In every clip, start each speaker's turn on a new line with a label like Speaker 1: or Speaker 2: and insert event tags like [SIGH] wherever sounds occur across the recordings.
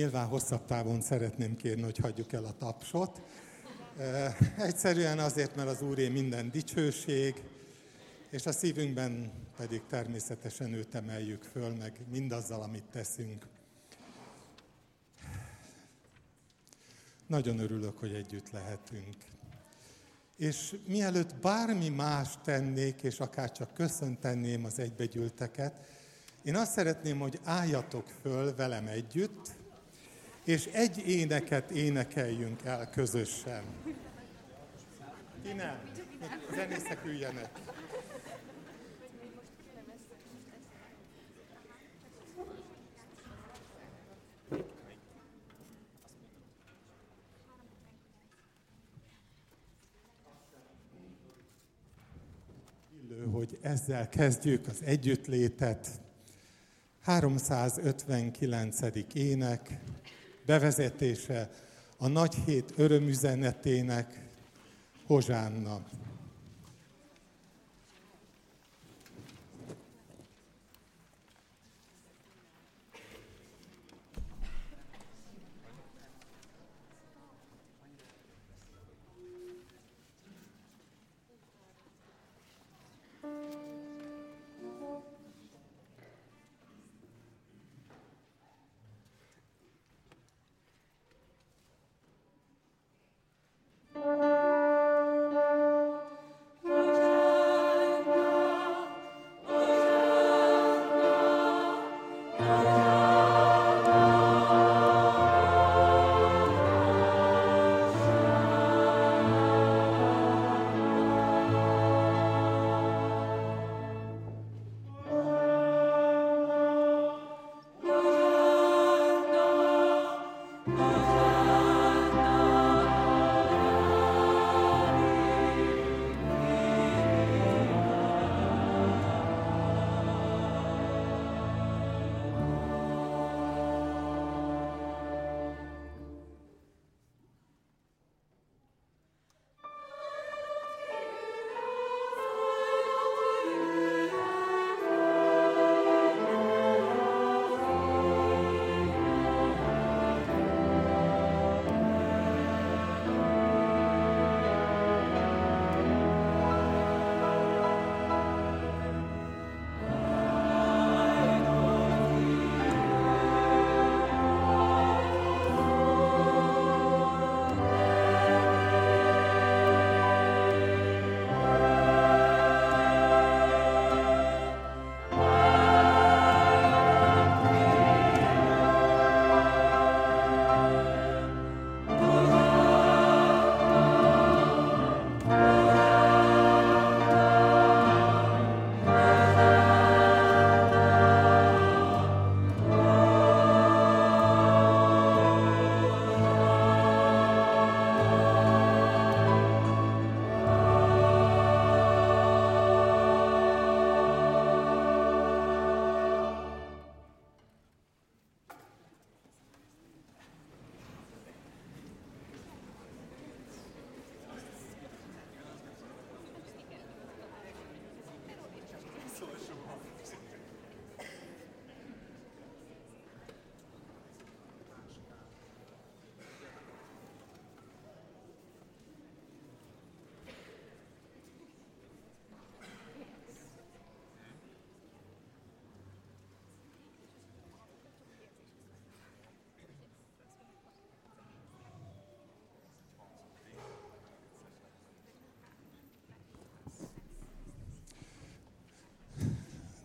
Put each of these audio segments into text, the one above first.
Speaker 1: nyilván hosszabb távon szeretném kérni, hogy hagyjuk el a tapsot. Egyszerűen azért, mert az Úré minden dicsőség, és a szívünkben pedig természetesen őt emeljük föl, meg mindazzal, amit teszünk. Nagyon örülök, hogy együtt lehetünk. És mielőtt bármi más tennék, és akár csak köszöntenném az egybegyűlteket, én azt szeretném, hogy álljatok föl velem együtt, és egy éneket énekeljünk el közösen. Ti nem. Zenészek üljenek. hogy ezzel kezdjük az együttlétet. 359. ének, bevezetése a nagy hét örömüzenetének, Hozsánna.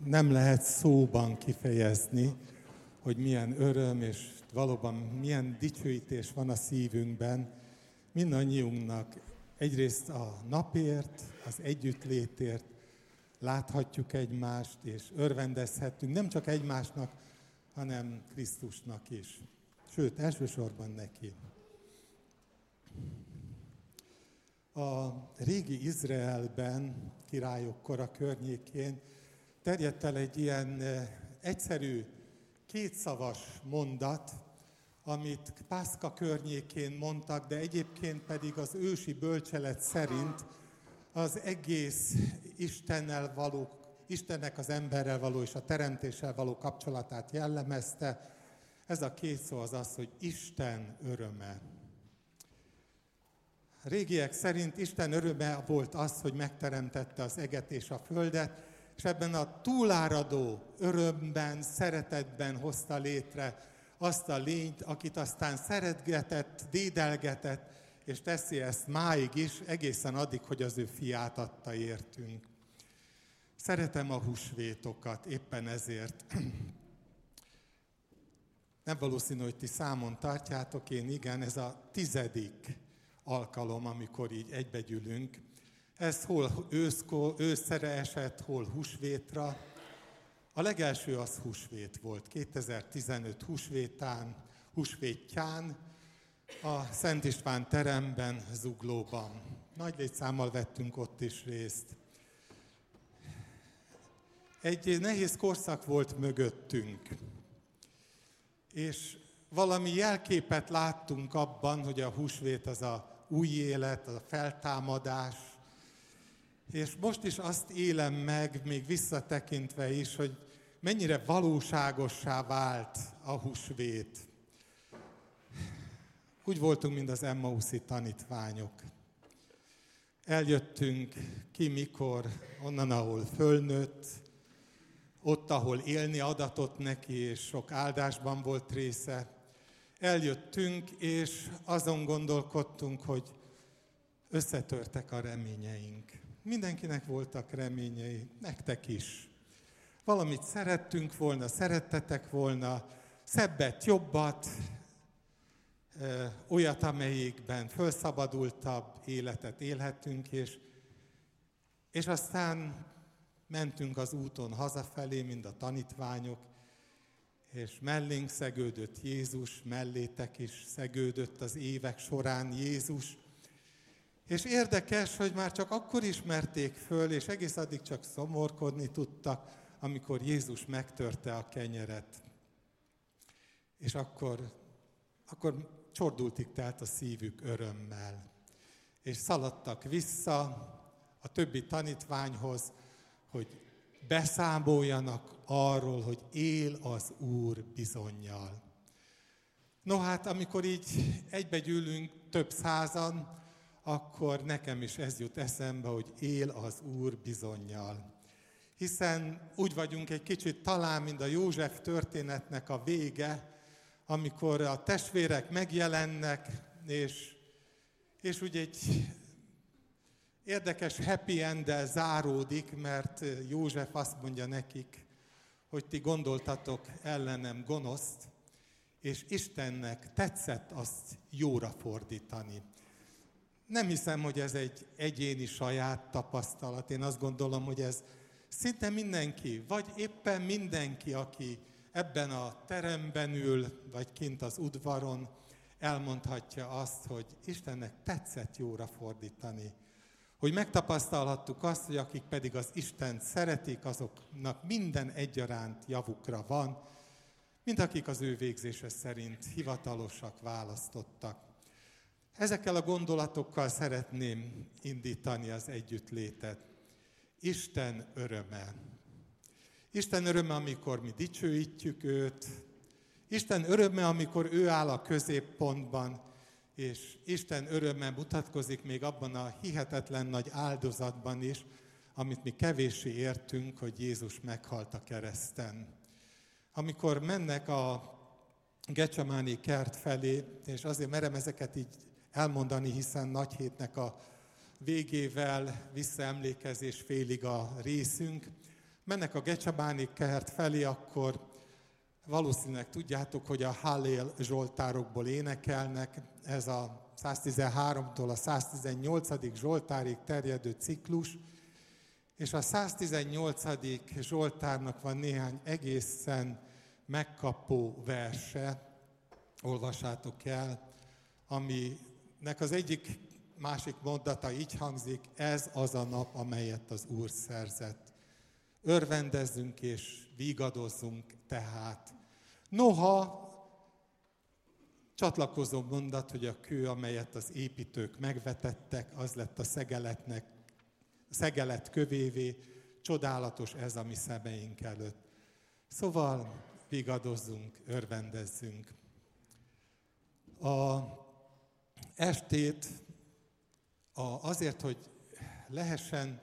Speaker 1: Nem lehet szóban kifejezni, hogy milyen öröm és valóban milyen dicsőítés van a szívünkben mindannyiunknak. Egyrészt a napért, az együttlétért láthatjuk egymást, és örvendezhetünk nem csak egymásnak, hanem Krisztusnak is. Sőt, elsősorban neki. A régi Izraelben, királyok kora környékén terjedt el egy ilyen egyszerű, kétszavas mondat, amit Pászka környékén mondtak, de egyébként pedig az ősi bölcselet szerint az egész Istennel való, Istennek az emberrel való és a teremtéssel való kapcsolatát jellemezte. Ez a két szó az az, hogy Isten öröme. Régiek szerint Isten öröme volt az, hogy megteremtette az eget és a földet, és ebben a túláradó örömben, szeretetben hozta létre azt a lényt, akit aztán szeretgetett, dédelgetett, és teszi ezt máig is, egészen addig, hogy az ő fiát adta értünk. Szeretem a húsvétokat, éppen ezért. Nem valószínű, hogy ti számon tartjátok, én igen, ez a tizedik alkalom, amikor így egybegyülünk. Ez hol őszkor, őszere esett, hol húsvétra. A legelső az húsvét volt, 2015 húsvétán, húsvétján, a Szent István teremben, Zuglóban. Nagy létszámmal vettünk ott is részt. Egy nehéz korszak volt mögöttünk, és valami jelképet láttunk abban, hogy a húsvét az a új élet, az a feltámadás, és most is azt élem meg, még visszatekintve is, hogy mennyire valóságossá vált a húsvét. Úgy voltunk, mint az Emmauszi tanítványok. Eljöttünk ki mikor, onnan, ahol fölnőtt, ott, ahol élni adatot neki, és sok áldásban volt része. Eljöttünk, és azon gondolkodtunk, hogy összetörtek a reményeink. Mindenkinek voltak reményei, nektek is. Valamit szerettünk volna, szerettetek volna, szebbet, jobbat, olyat, amelyikben felszabadultabb életet élhetünk, és, és aztán mentünk az úton hazafelé, mind a tanítványok, és mellénk szegődött Jézus, mellétek is szegődött az évek során Jézus. És érdekes, hogy már csak akkor ismerték föl, és egész addig csak szomorkodni tudtak, amikor Jézus megtörte a kenyeret. És akkor, akkor csordultik telt a szívük örömmel. És szaladtak vissza a többi tanítványhoz, hogy beszámoljanak arról, hogy él az Úr bizonyjal. No hát, amikor így egybegyűlünk több százan, akkor nekem is ez jut eszembe, hogy él az Úr bizonyjal. Hiszen úgy vagyunk egy kicsit talán, mint a József történetnek a vége, amikor a testvérek megjelennek, és, és úgy egy érdekes happy end záródik, mert József azt mondja nekik, hogy ti gondoltatok ellenem gonoszt, és Istennek tetszett azt jóra fordítani. Nem hiszem, hogy ez egy egyéni saját tapasztalat. Én azt gondolom, hogy ez szinte mindenki, vagy éppen mindenki, aki ebben a teremben ül, vagy kint az udvaron, elmondhatja azt, hogy Istennek tetszett jóra fordítani. Hogy megtapasztalhattuk azt, hogy akik pedig az Istent szeretik, azoknak minden egyaránt javukra van, mint akik az ő végzése szerint hivatalosak, választottak. Ezekkel a gondolatokkal szeretném indítani az együttlétet. Isten öröme. Isten öröme, amikor mi dicsőítjük őt. Isten öröme, amikor ő áll a középpontban, és Isten öröme mutatkozik még abban a hihetetlen nagy áldozatban is, amit mi kevéssé értünk, hogy Jézus meghalt a kereszten. Amikor mennek a Gecsemáni kert felé, és azért merem ezeket így elmondani, hiszen nagy hétnek a végével visszaemlékezés félig a részünk. Mennek a Gecsabáni kert felé, akkor valószínűleg tudjátok, hogy a Hallél Zsoltárokból énekelnek. Ez a 113-tól a 118. Zsoltárig terjedő ciklus, és a 118. Zsoltárnak van néhány egészen megkapó verse, olvassátok el, aminek az egyik másik mondata így hangzik, ez az a nap, amelyet az Úr szerzett. Örvendezzünk és vigadozzunk tehát. Noha csatlakozó mondat, hogy a kő, amelyet az építők megvetettek, az lett a szegeletnek, szegelet kövévé, csodálatos ez a mi szemeink előtt. Szóval vigadozzunk, örvendezzünk. A estét a, azért, hogy lehessen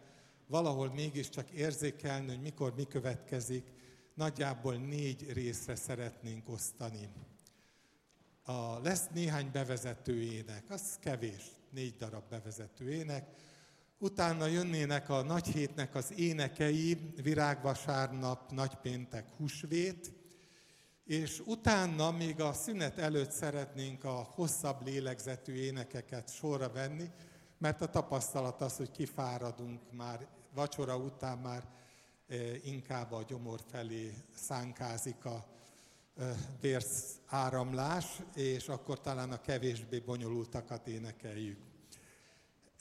Speaker 1: valahol mégiscsak érzékelni, hogy mikor mi következik, nagyjából négy részre szeretnénk osztani. A, lesz néhány bevezető ének, az kevés, négy darab bevezető ének. Utána jönnének a nagy hétnek az énekei, virágvasárnap, nagypéntek, húsvét, és utána, még a szünet előtt szeretnénk a hosszabb lélegzetű énekeket sorra venni, mert a tapasztalat az, hogy kifáradunk már, vacsora után már e, inkább a gyomor felé szánkázik a e, vérsz áramlás, és akkor talán a kevésbé bonyolultakat énekeljük.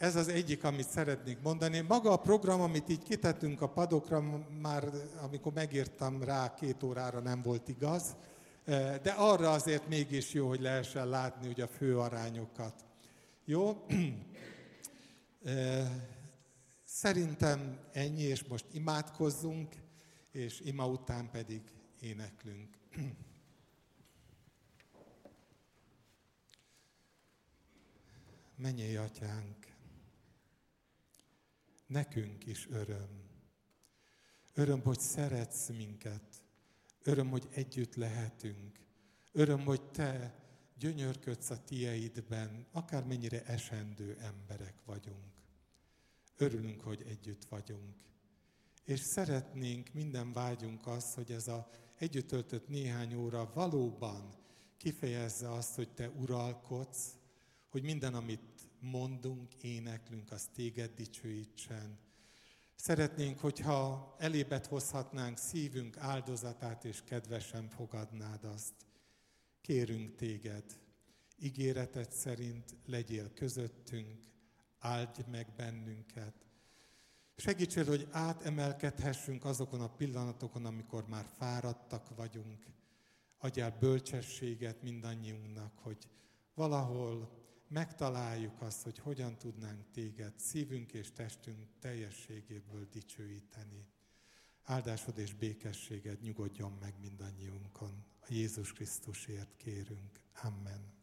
Speaker 1: Ez az egyik, amit szeretnék mondani. Maga a program, amit így kitettünk a padokra, már amikor megírtam rá, két órára nem volt igaz, de arra azért mégis jó, hogy lehessen látni hogy a fő arányokat. Jó? [CLEARS THROAT] Szerintem ennyi, és most imádkozzunk, és ima után pedig éneklünk. [CLEARS THROAT] Menjél, atyánk! Nekünk is öröm. Öröm, hogy szeretsz minket. Öröm, hogy együtt lehetünk. Öröm, hogy te gyönyörködsz a tieidben, akármennyire esendő emberek vagyunk. Örülünk, hogy együtt vagyunk. És szeretnénk, minden vágyunk az, hogy ez a együtt töltött néhány óra valóban kifejezze azt, hogy te uralkodsz, hogy minden, amit mondunk, éneklünk, az téged dicsőítsen. Szeretnénk, hogyha elébet hozhatnánk szívünk áldozatát, és kedvesen fogadnád azt. Kérünk téged, ígéreted szerint legyél közöttünk, áldj meg bennünket. Segíts el, hogy átemelkedhessünk azokon a pillanatokon, amikor már fáradtak vagyunk. Adjál bölcsességet mindannyiunknak, hogy valahol megtaláljuk azt, hogy hogyan tudnánk téged szívünk és testünk teljességéből dicsőíteni. Áldásod és békességed nyugodjon meg mindannyiunkon. A Jézus Krisztusért kérünk. Amen.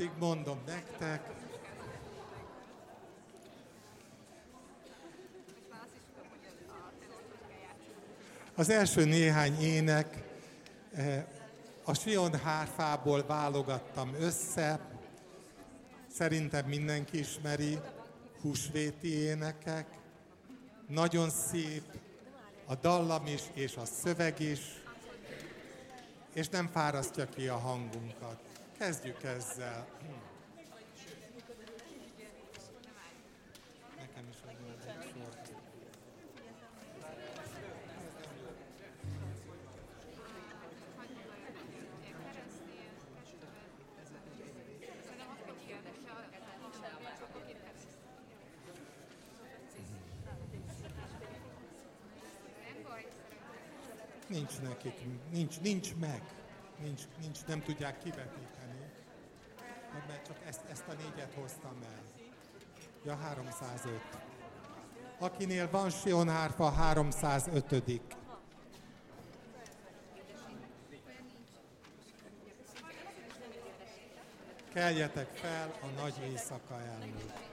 Speaker 1: Addig mondom nektek. Az első néhány ének eh, a Sion hárfából válogattam össze. Szerintem mindenki ismeri húsvéti énekek. Nagyon szép a dallam is és a szöveg is, és nem fárasztja ki a hangunkat. Kezdjük ezzel. Nekem is. Nincs nekik, nincs, nincs meg, nincs, nincs, nem tudják kivetíteni mert csak ezt, ezt a négyet hoztam el. Ja, 305. Akinél van Sion hárfa, 305. Keljetek fel a nagy éjszaka előtt.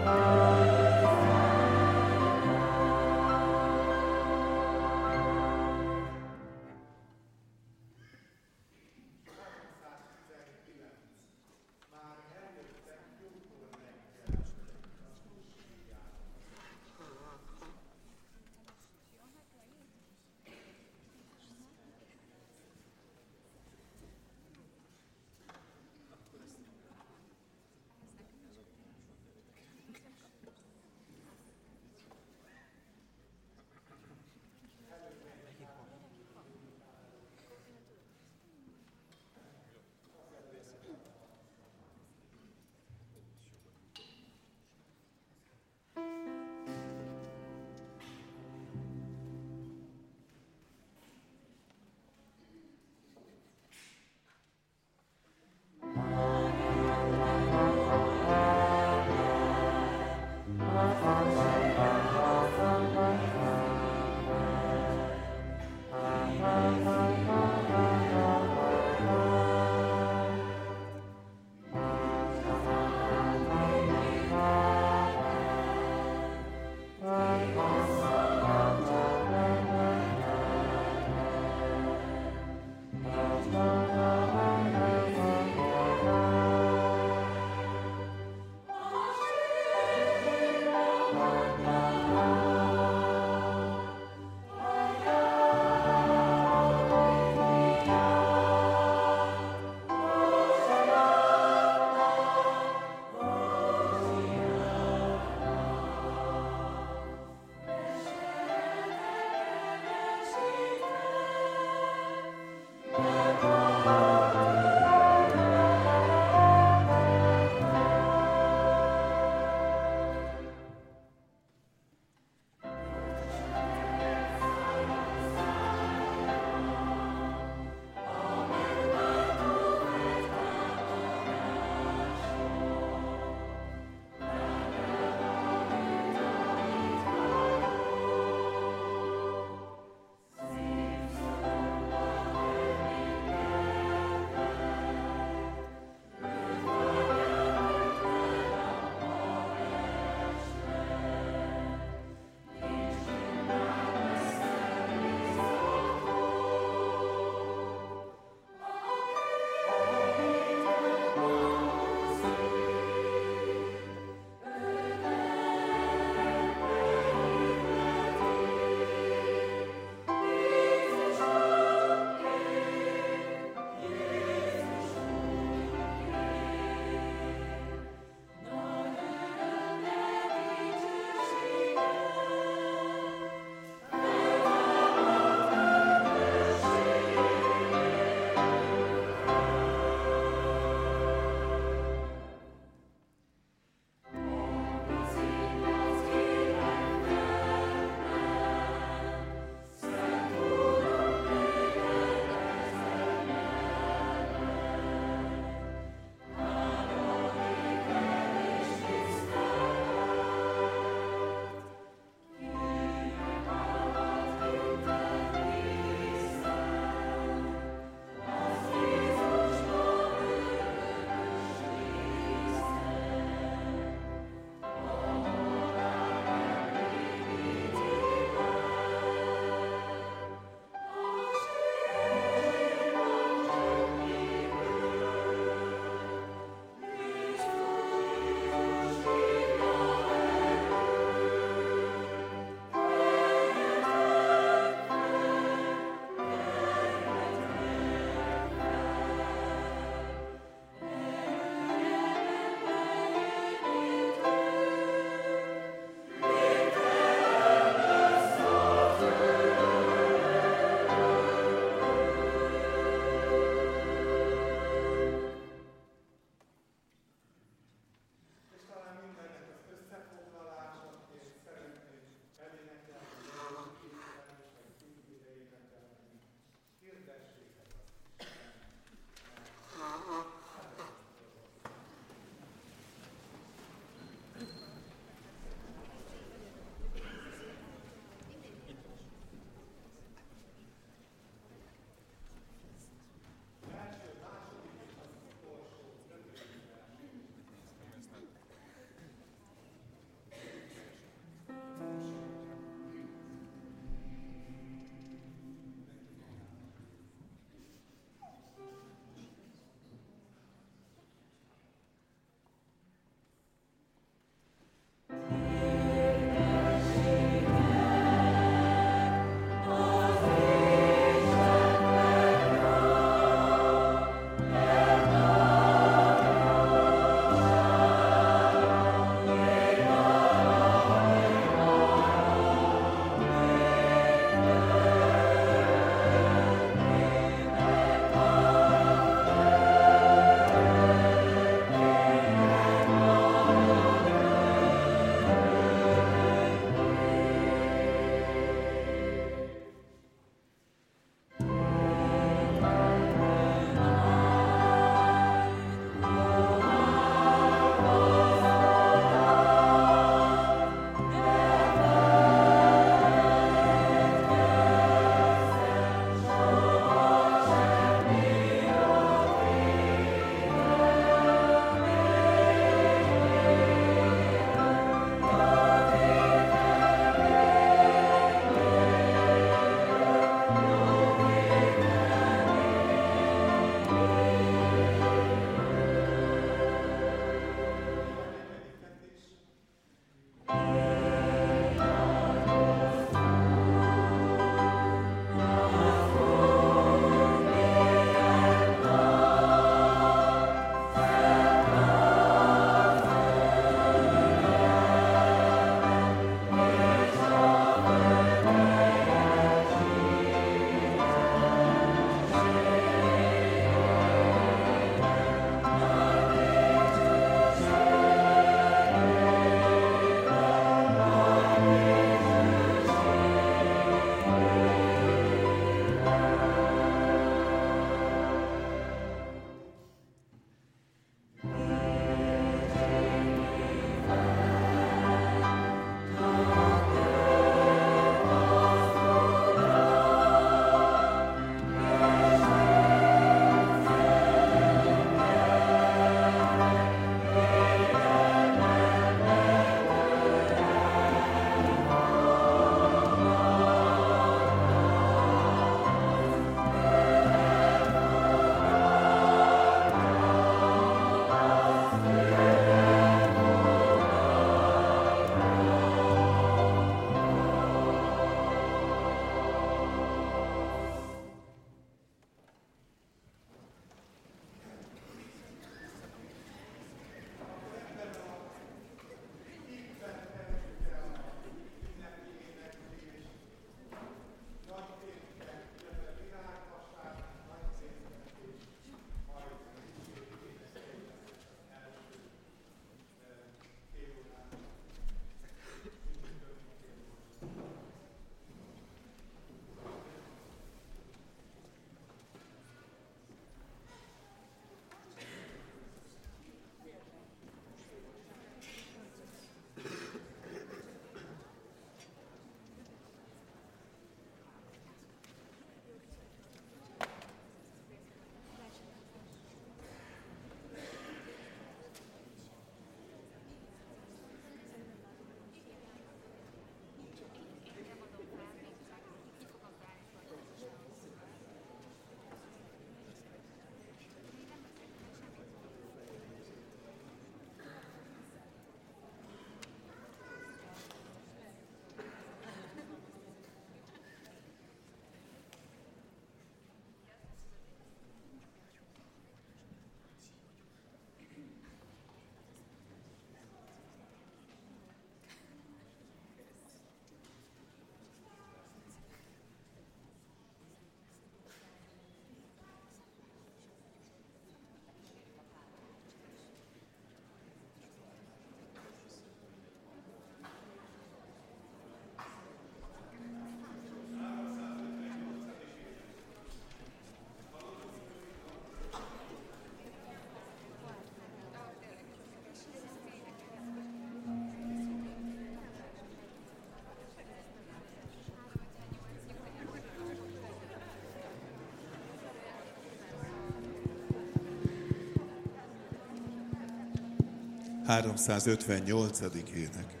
Speaker 2: 358. ének.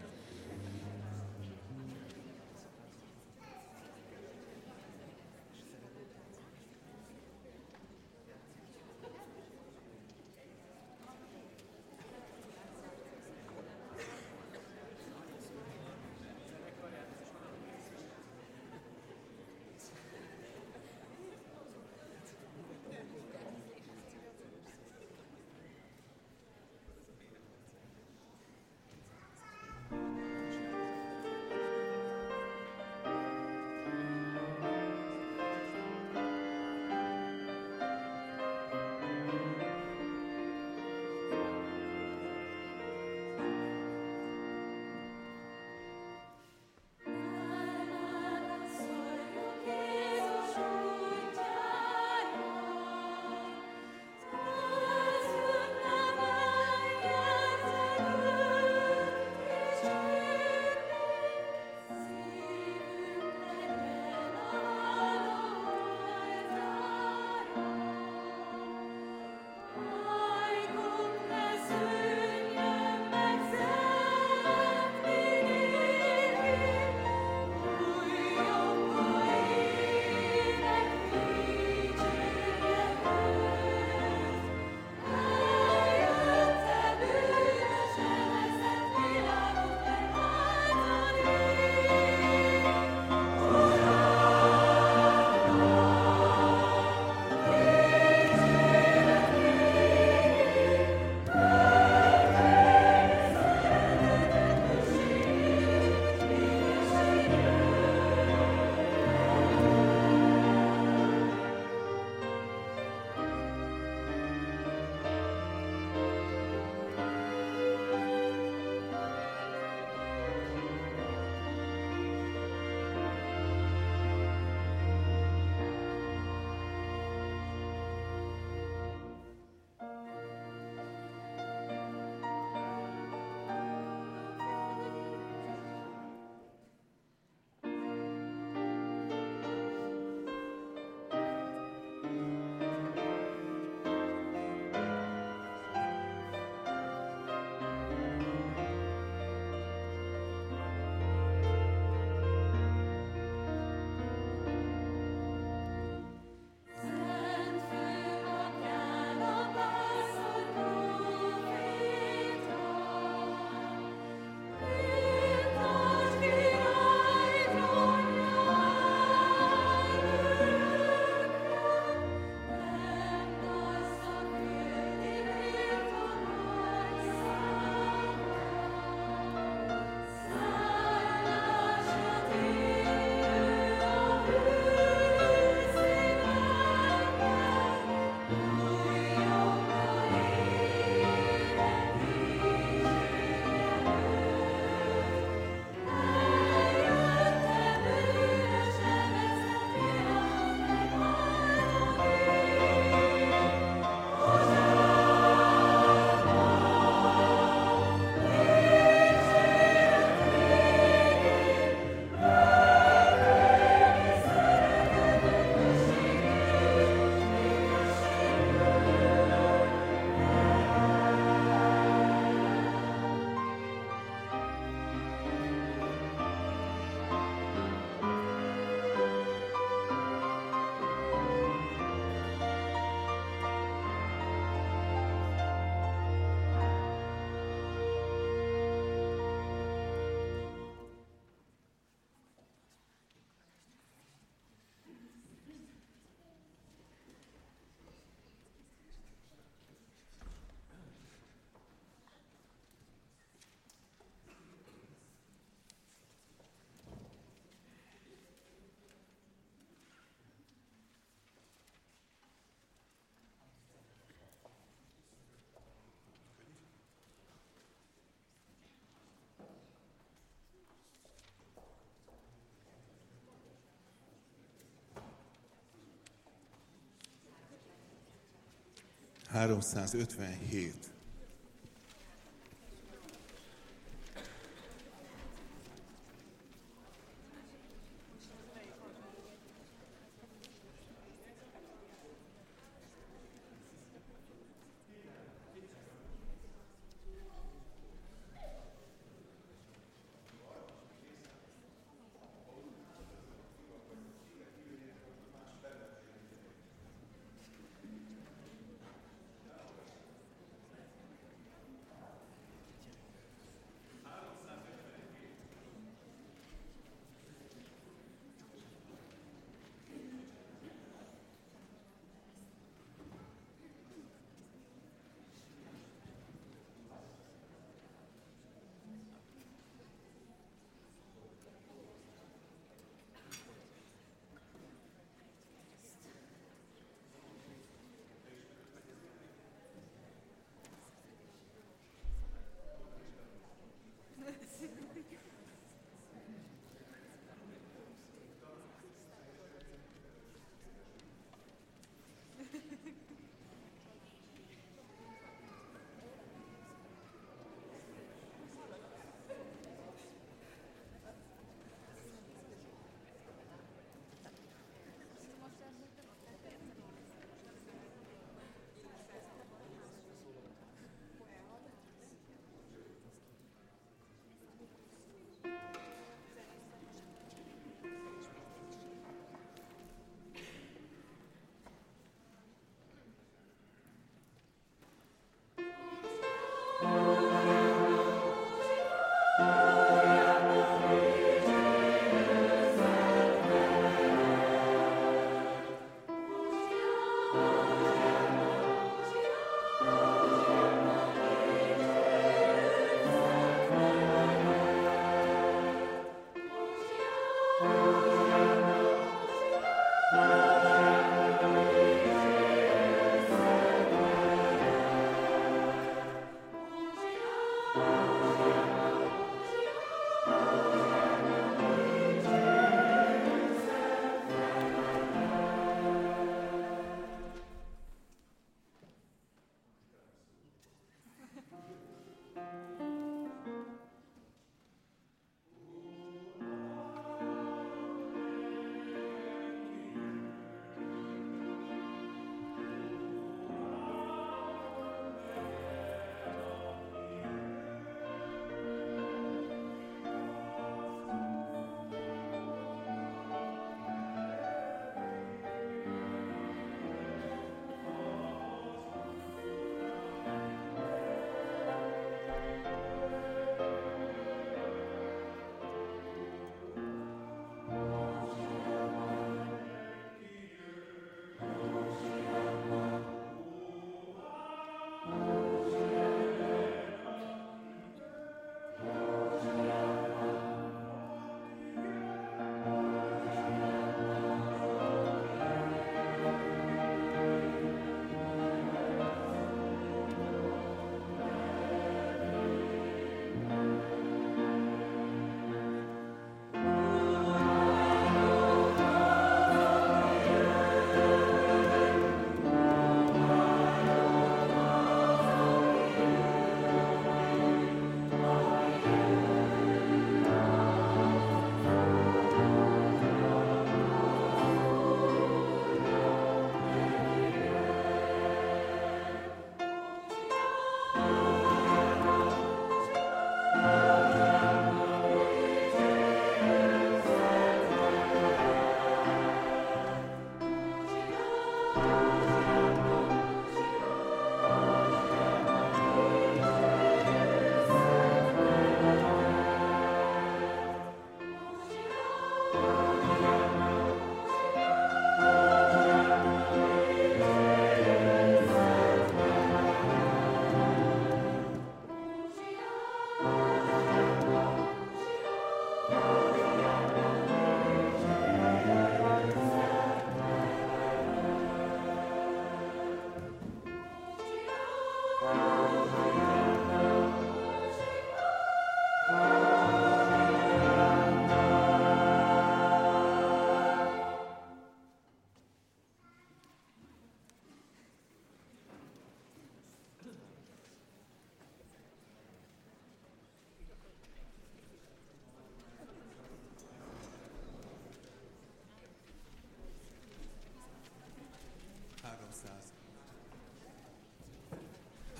Speaker 2: Háromszázötvenhét.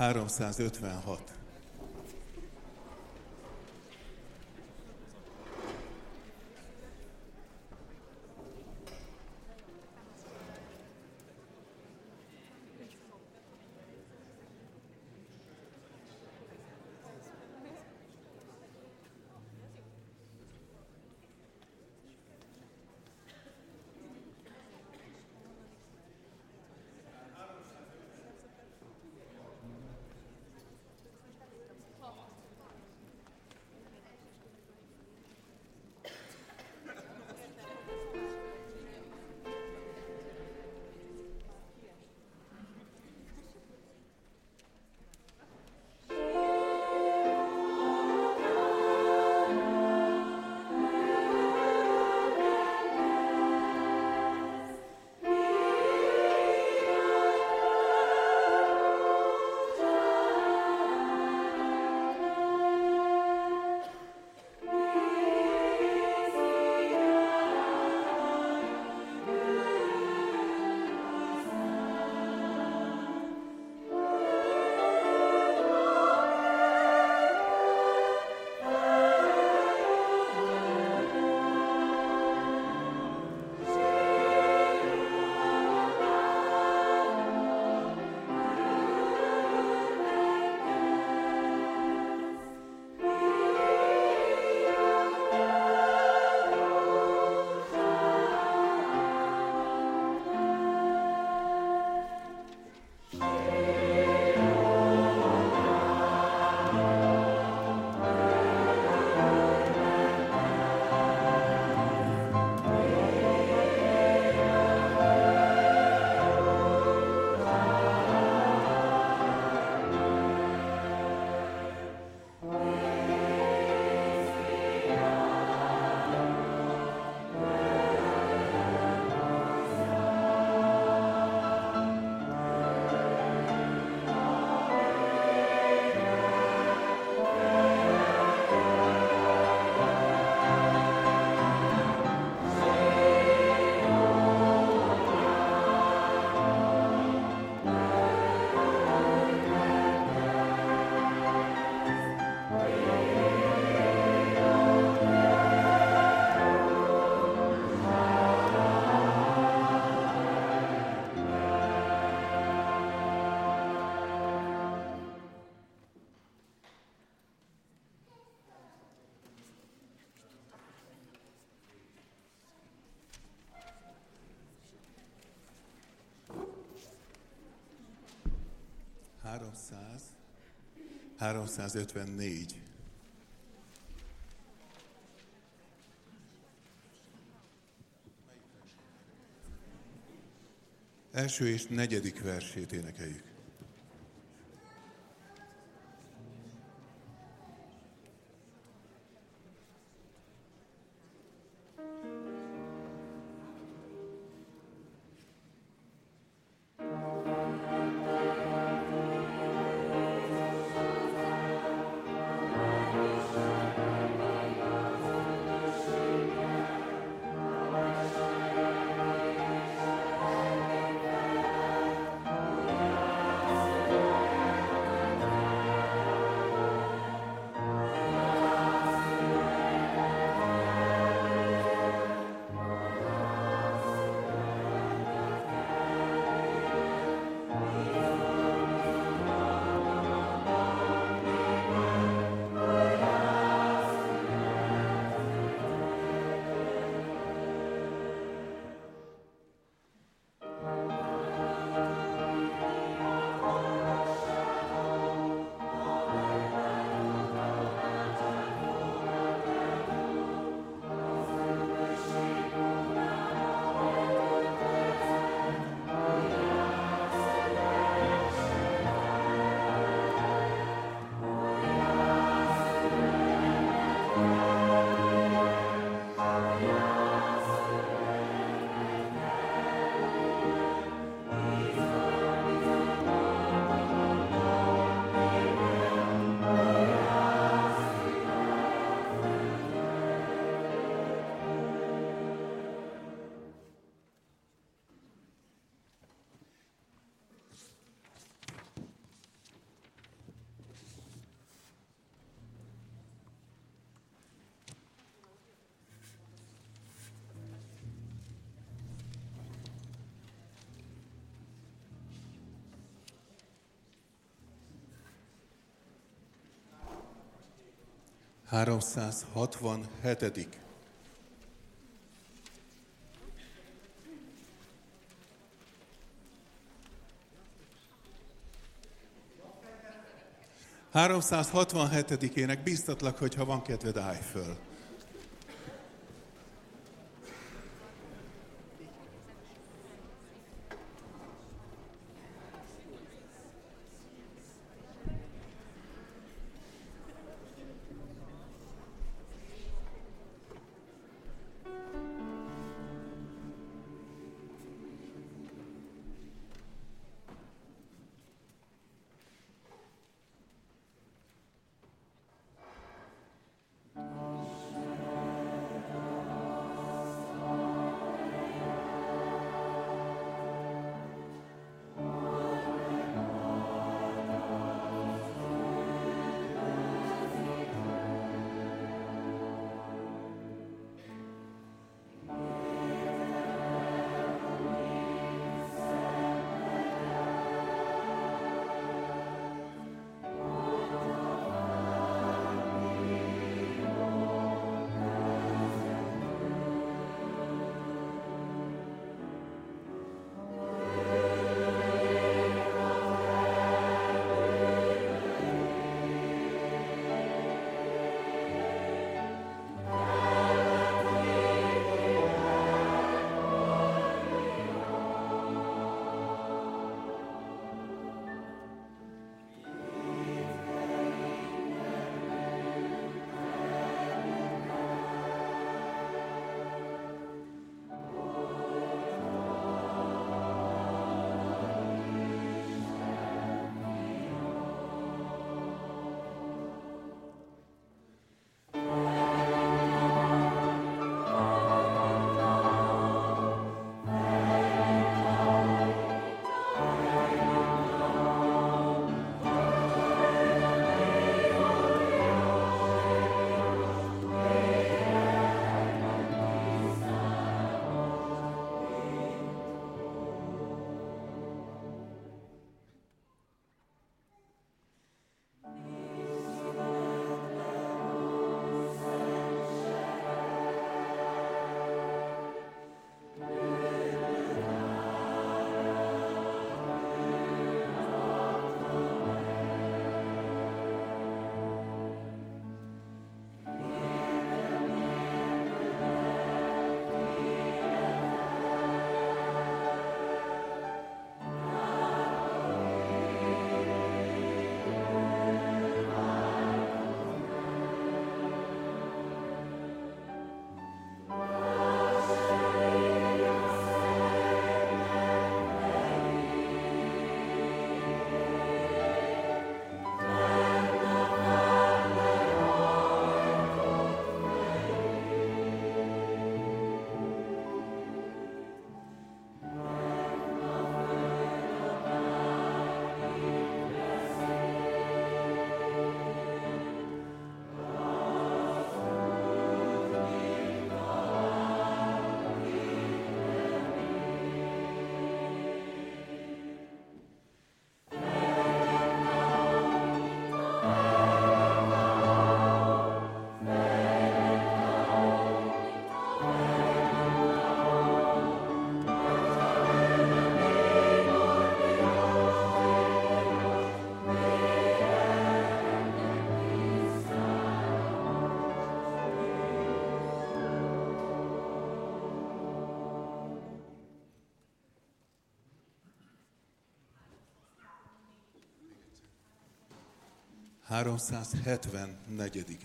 Speaker 2: 356. Háromszáz, 354. Első és negyedik versét énekeljük.
Speaker 3: 367. Háromszázhatvanhetedikének biztatlak, hogy ha van kedved, állj föl.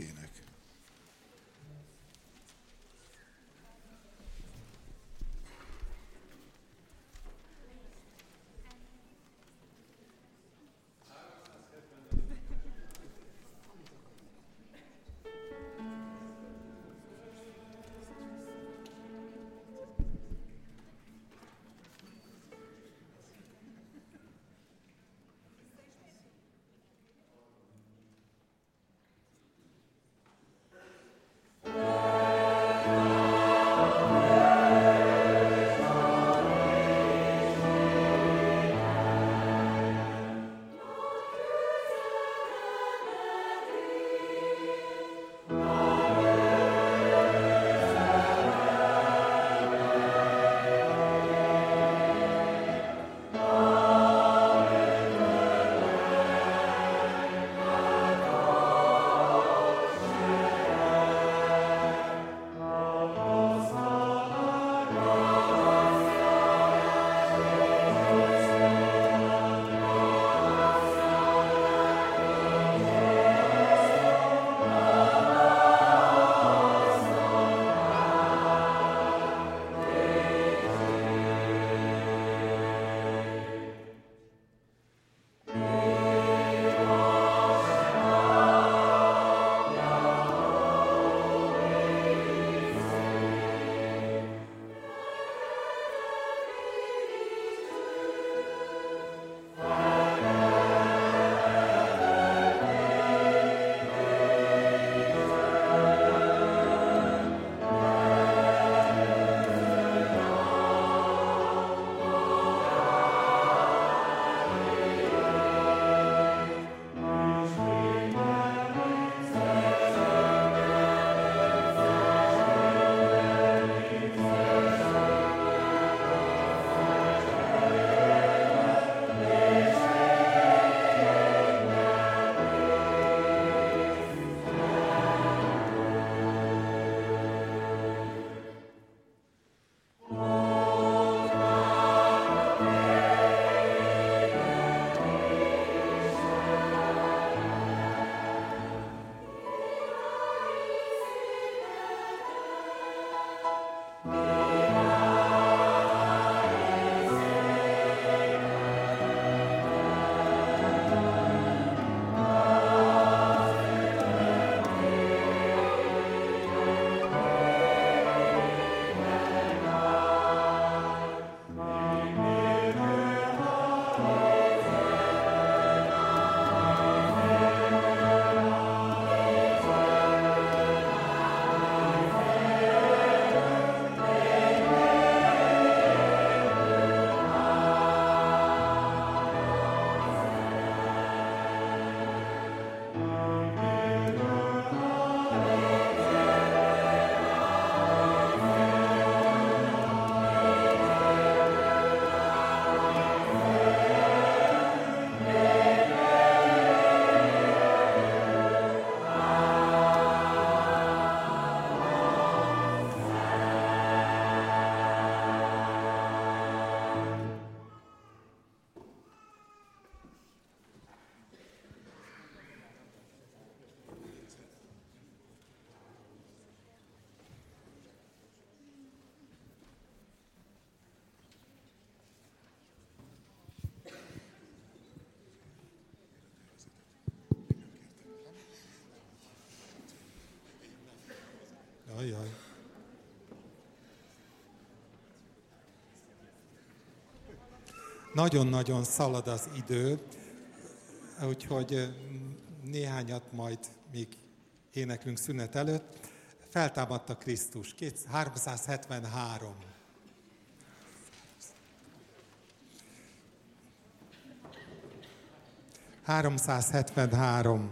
Speaker 3: Ének.
Speaker 1: Nagyon-nagyon szalad az idő, úgyhogy néhányat majd még éneklünk szünet előtt. Feltámadta Krisztus, 373. Háromszázhetvenhárom.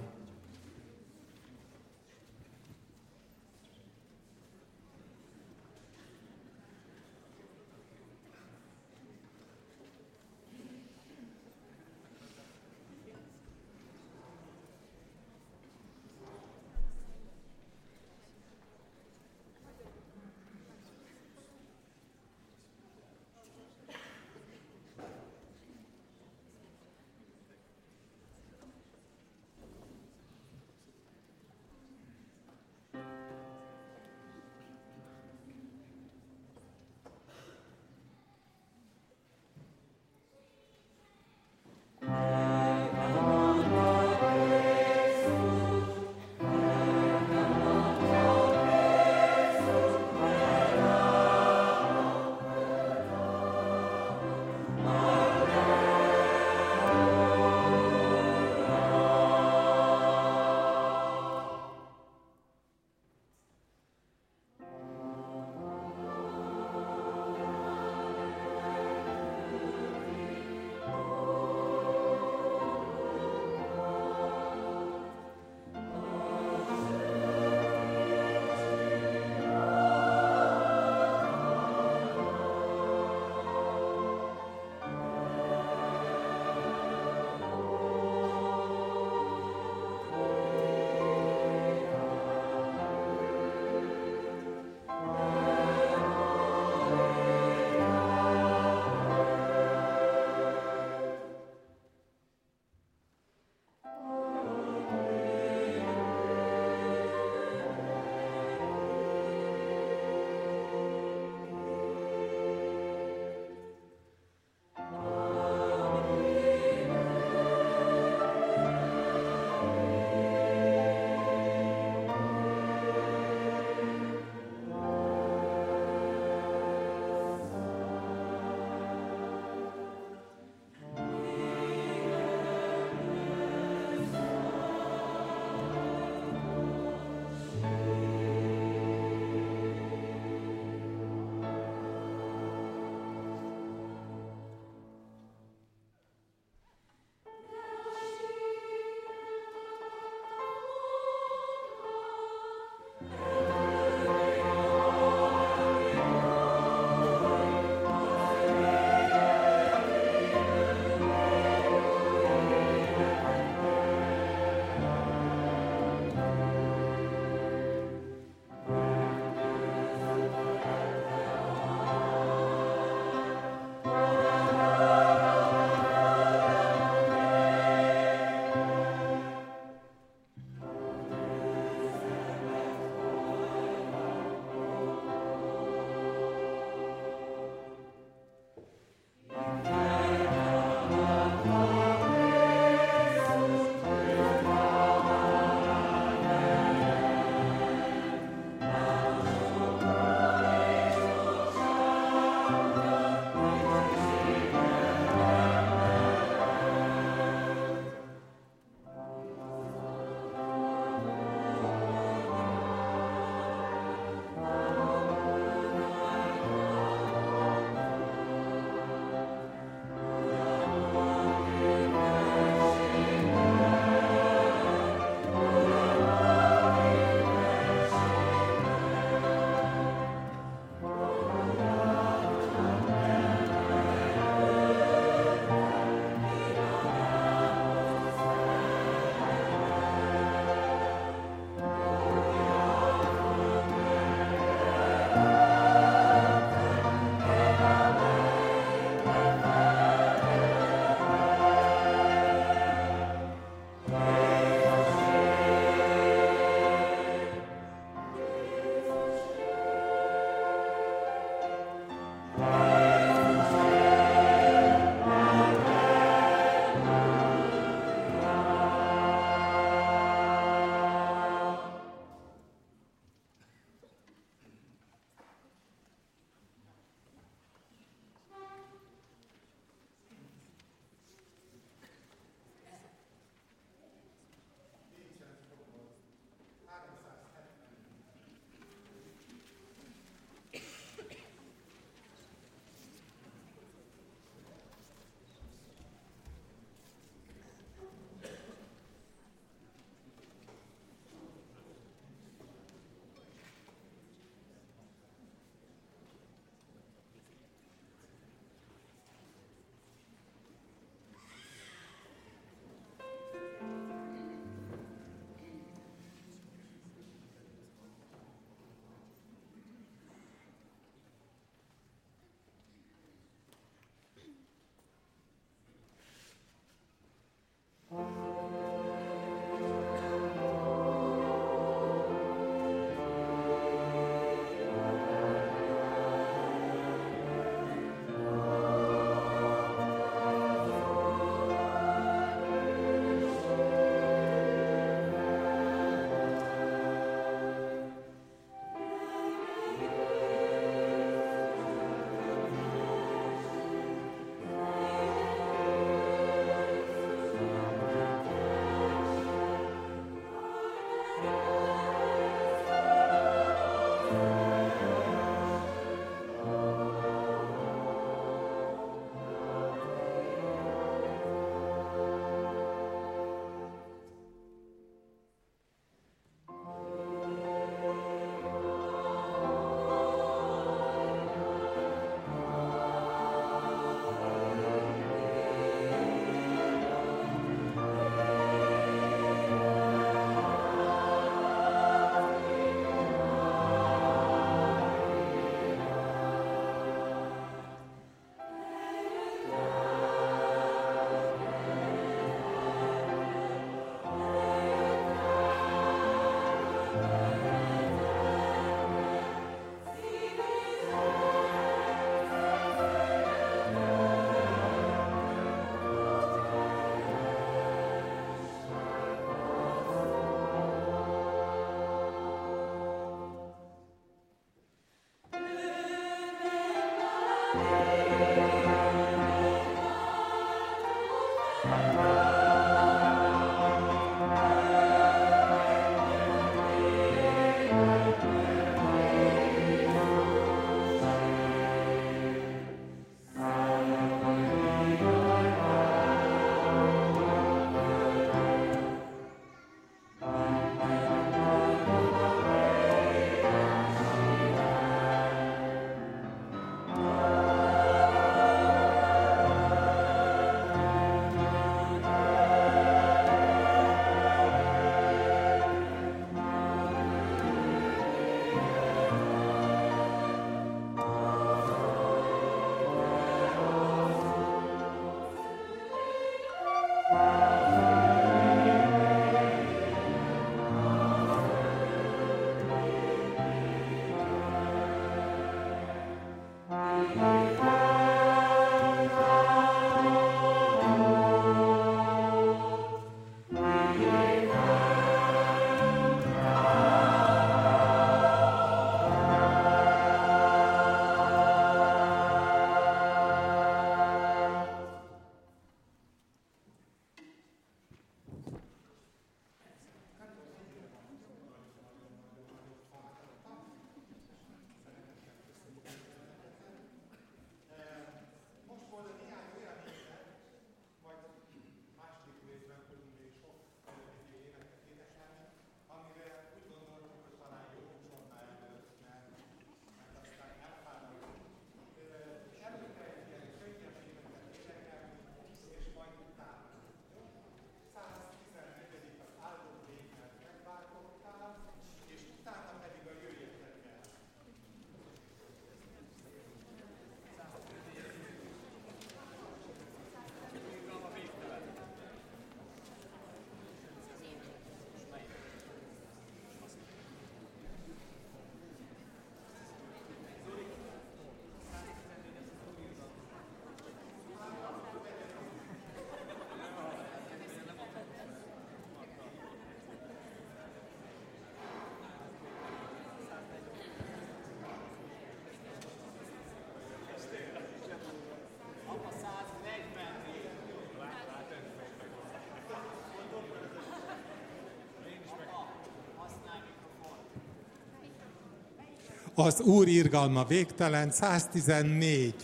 Speaker 1: Az Úr irgalma végtelen, 114.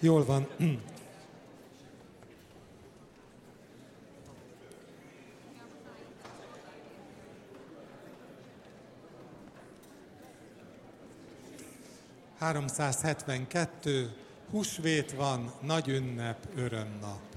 Speaker 1: Jól van. 372. Húsvét van, nagy ünnep, örömnap.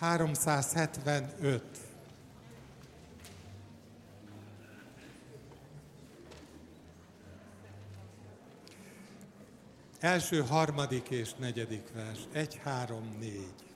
Speaker 1: Háromszázhetvenöt. Első, harmadik és negyedik vers. Egy, három, négy.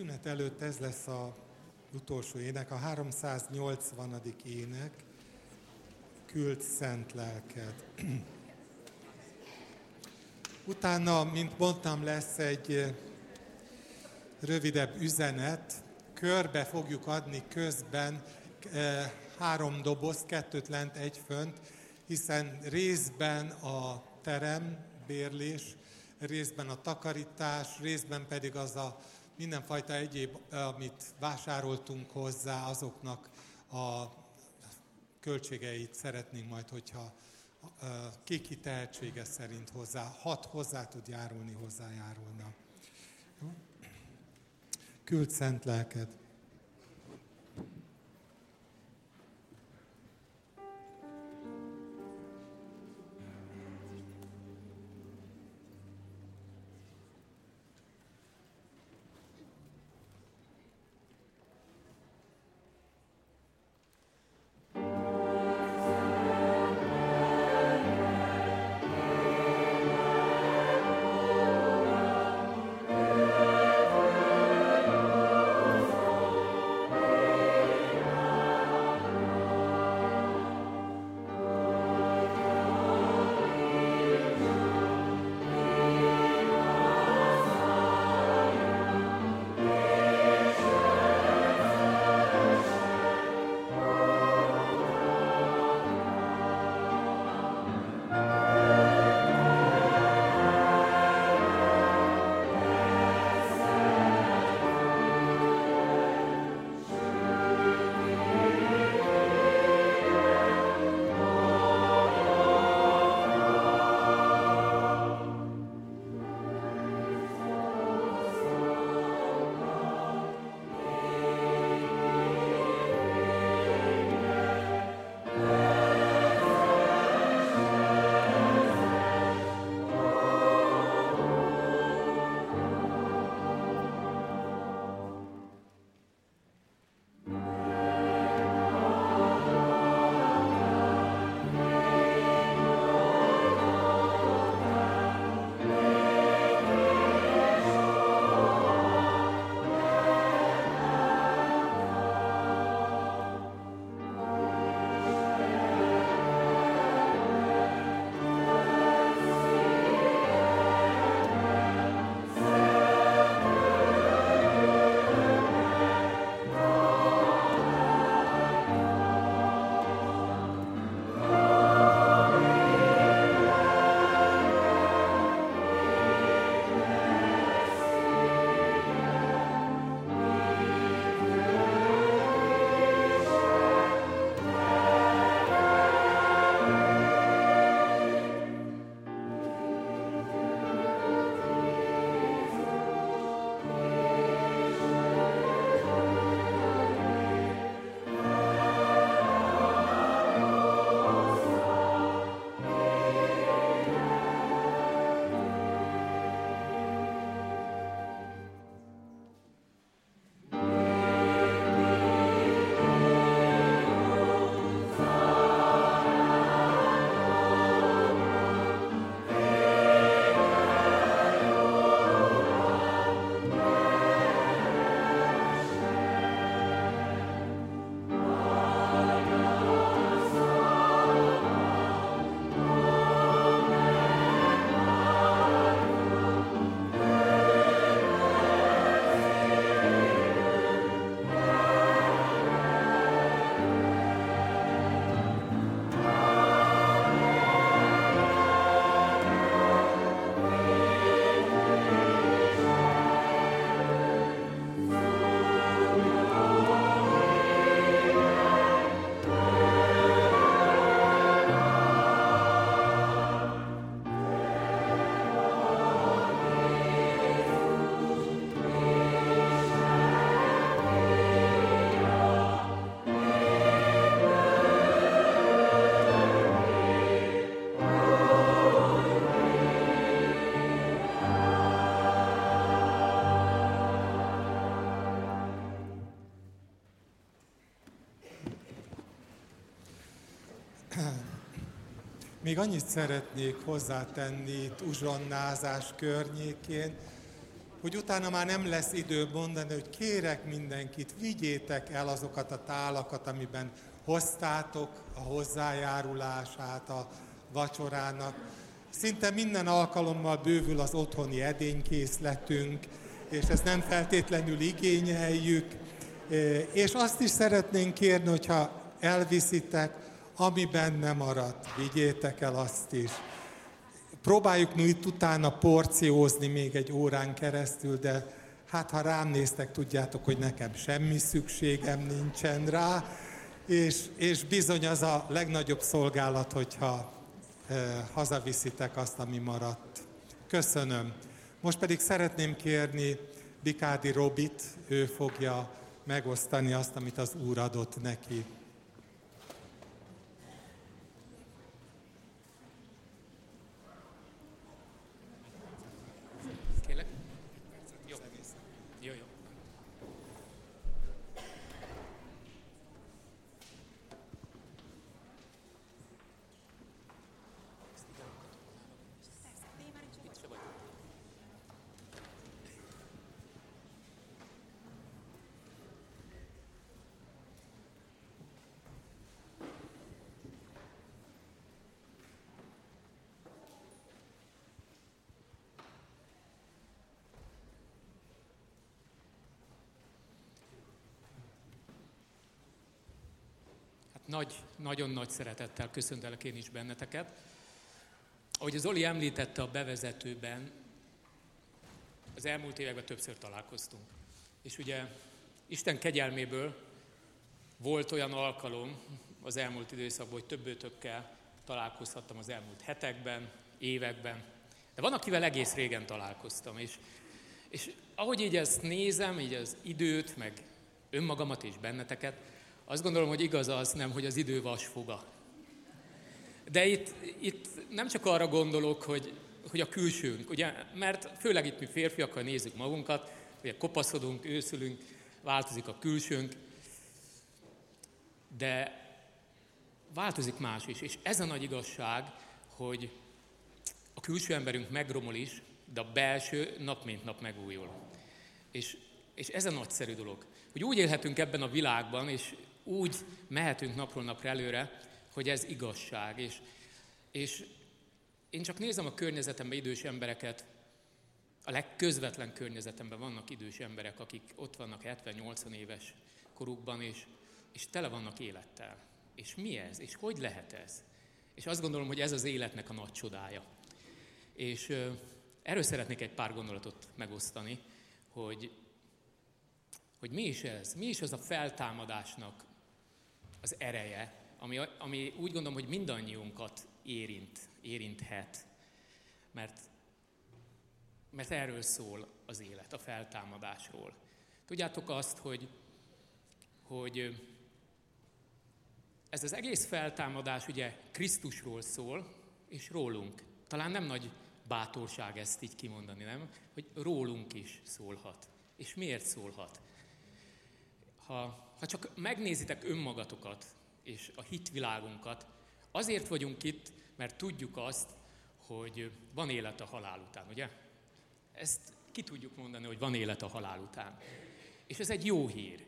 Speaker 1: Szünet előtt ez lesz a utolsó ének, a 380. ének, Küld szent lelked. Utána, mint mondtam, lesz egy eh, rövidebb üzenet, körbe fogjuk adni közben eh, három doboz, kettőt lent, egy fönt, hiszen részben a terem, bérlés, részben a takarítás, részben pedig az a mindenfajta egyéb, amit vásároltunk hozzá, azoknak a költségeit szeretnénk majd, hogyha kiki tehetsége szerint hozzá, hat hozzá tud járulni, hozzájárulna. Küld szent lelked. Még annyit szeretnék hozzátenni itt uzsonnázás környékén, hogy utána már nem lesz idő mondani, hogy kérek mindenkit, vigyétek el azokat a tálakat, amiben hoztátok a hozzájárulását a vacsorának. Szinte minden alkalommal bővül az otthoni edénykészletünk, és ezt nem feltétlenül igényeljük. És azt is szeretnénk kérni, hogyha elviszitek, ami benne maradt, vigyétek el azt is. Próbáljuk mi itt utána porciózni még egy órán keresztül, de hát ha rám néztek, tudjátok, hogy nekem semmi szükségem nincsen rá, és, és bizony az a legnagyobb szolgálat, hogyha e, hazaviszitek azt, ami maradt. Köszönöm. Most pedig szeretném kérni Bikádi Robit, ő fogja megosztani azt, amit az Úr adott neki.
Speaker 4: Nagy, nagyon nagy szeretettel köszöntelek én is benneteket. Ahogy az Oli említette a bevezetőben, az elmúlt években többször találkoztunk. És ugye Isten kegyelméből volt olyan alkalom az elmúlt időszakban, hogy többőtökkel találkozhattam az elmúlt hetekben, években. De van, akivel egész régen találkoztam, és, és ahogy így ezt nézem, így az időt, meg önmagamat és benneteket, azt gondolom, hogy igaz az nem, hogy az idő vasfoga. De itt, itt nem csak arra gondolok, hogy, hogy a külsőnk, ugye, mert főleg itt mi férfiakkal nézzük magunkat, ugye kopaszodunk, őszülünk, változik a külsőnk, de változik más is. És ez a nagy igazság, hogy a külső emberünk megromol is, de a belső nap mint nap megújul. És, és ez a nagyszerű dolog, hogy úgy élhetünk ebben a világban, és úgy mehetünk napról napra előre, hogy ez igazság. És, és én csak nézem a környezetemben idős embereket, a legközvetlen környezetemben vannak idős emberek, akik ott vannak 70-80 éves korukban, és, és tele vannak élettel. És mi ez? És hogy lehet ez? És azt gondolom, hogy ez az életnek a nagy csodája. És ö, erről szeretnék egy pár gondolatot megosztani, hogy, hogy mi is ez? Mi is az a feltámadásnak az ereje, ami, ami úgy gondolom, hogy mindannyiunkat érint, érinthet. Mert, mert erről szól az élet, a feltámadásról. Tudjátok azt, hogy, hogy ez az egész feltámadás ugye Krisztusról szól, és rólunk. Talán nem nagy bátorság ezt így kimondani, nem? Hogy rólunk is szólhat. És miért szólhat? Ha ha csak megnézitek önmagatokat és a hitvilágunkat, azért vagyunk itt, mert tudjuk azt, hogy van élet a halál után, ugye? Ezt ki tudjuk mondani, hogy van élet a halál után. És ez egy jó hír.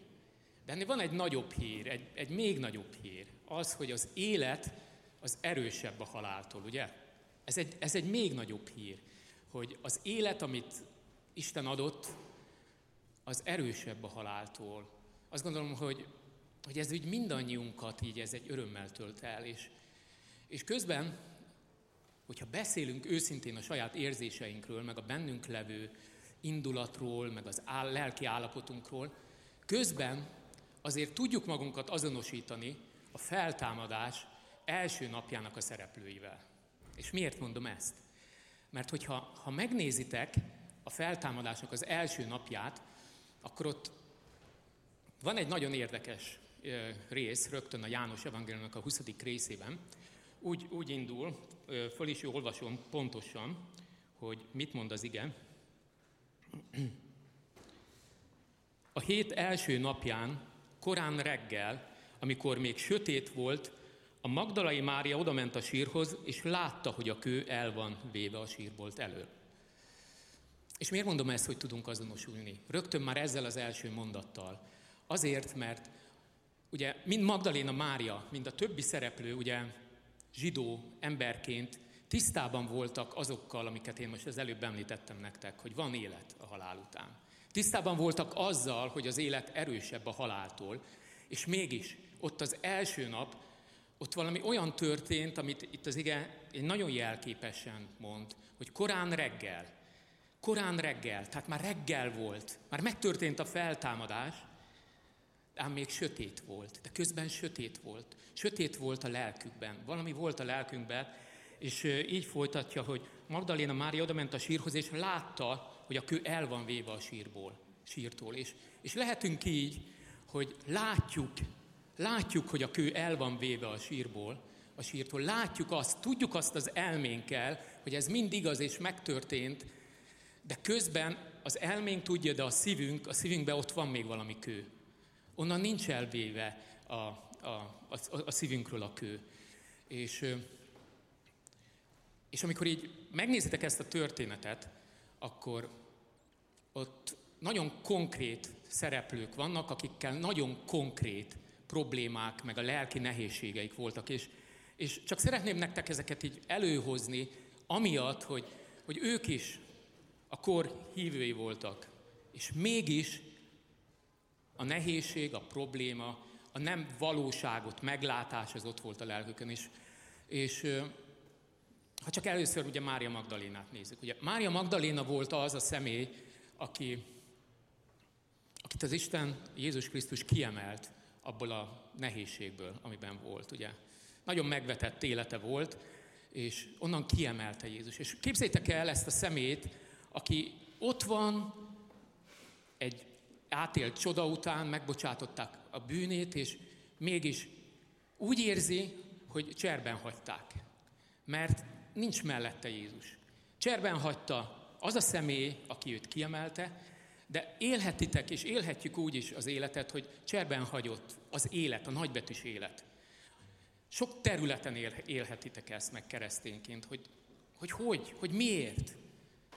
Speaker 4: De ennél van egy nagyobb hír, egy, egy még nagyobb hír. Az, hogy az élet az erősebb a haláltól, ugye? Ez egy, ez egy még nagyobb hír, hogy az élet, amit Isten adott, az erősebb a haláltól. Azt gondolom, hogy, hogy ez úgy mindannyiunkat így ez egy örömmel tölt el, és, és közben, hogyha beszélünk őszintén a saját érzéseinkről, meg a bennünk levő indulatról, meg az áll, lelki állapotunkról, közben azért tudjuk magunkat azonosítani a feltámadás első napjának a szereplőivel. És miért mondom ezt? Mert hogyha ha megnézitek a feltámadásnak az első napját, akkor ott van egy nagyon érdekes rész, rögtön a János Evangéliumnak a 20. részében. Úgy, úgy indul, föl is olvasom pontosan, hogy mit mond az ige. A hét első napján, korán reggel, amikor még sötét volt, a Magdalai Mária odament a sírhoz, és látta, hogy a kő el van véve a sírbolt elől. És miért mondom ezt, hogy tudunk azonosulni? Rögtön már ezzel az első mondattal. Azért, mert ugye mind Magdaléna Mária, mind a többi szereplő, ugye zsidó emberként tisztában voltak azokkal, amiket én most az előbb említettem nektek, hogy van élet a halál után. Tisztában voltak azzal, hogy az élet erősebb a haláltól, és mégis ott az első nap, ott valami olyan történt, amit itt az ige egy nagyon jelképesen mond, hogy korán reggel, korán reggel, tehát már reggel volt, már megtörtént a feltámadás, ám még sötét volt, de közben sötét volt. Sötét volt a lelkükben, valami volt a lelkünkben, és így folytatja, hogy Magdaléna Mária oda ment a sírhoz, és látta, hogy a kő el van véve a sírból, sírtól. És, és lehetünk így, hogy látjuk, látjuk, hogy a kő el van véve a sírból, a sírtól. Látjuk azt, tudjuk azt az elménkkel, hogy ez mind igaz és megtörtént, de közben az elménk tudja, de a szívünk, a szívünkben ott van még valami kő. Onnan nincs elvéve a, a, a, a szívünkről a kő. És, és amikor így megnézitek ezt a történetet, akkor ott nagyon konkrét szereplők vannak, akikkel nagyon konkrét problémák, meg a lelki nehézségeik voltak. És, és csak szeretném nektek ezeket így előhozni, amiatt, hogy, hogy ők is a kor hívői voltak. És mégis a nehézség, a probléma, a nem valóságot meglátás az ott volt a lelkükön is. És ha csak először ugye Mária Magdalénát nézzük. Ugye Mária Magdaléna volt az a személy, aki, akit az Isten, Jézus Krisztus kiemelt abból a nehézségből, amiben volt. Ugye. Nagyon megvetett élete volt, és onnan kiemelte Jézus. És képzeljétek el ezt a szemét, aki ott van egy átélt csoda után, megbocsátották a bűnét, és mégis úgy érzi, hogy cserben hagyták. Mert nincs mellette Jézus. Cserben hagyta az a személy, aki őt kiemelte, de élhetitek és élhetjük úgy is az életet, hogy cserben hagyott az élet, a nagybetűs élet. Sok területen élhetitek ezt meg keresztényként, hogy hogy, hogy, hogy miért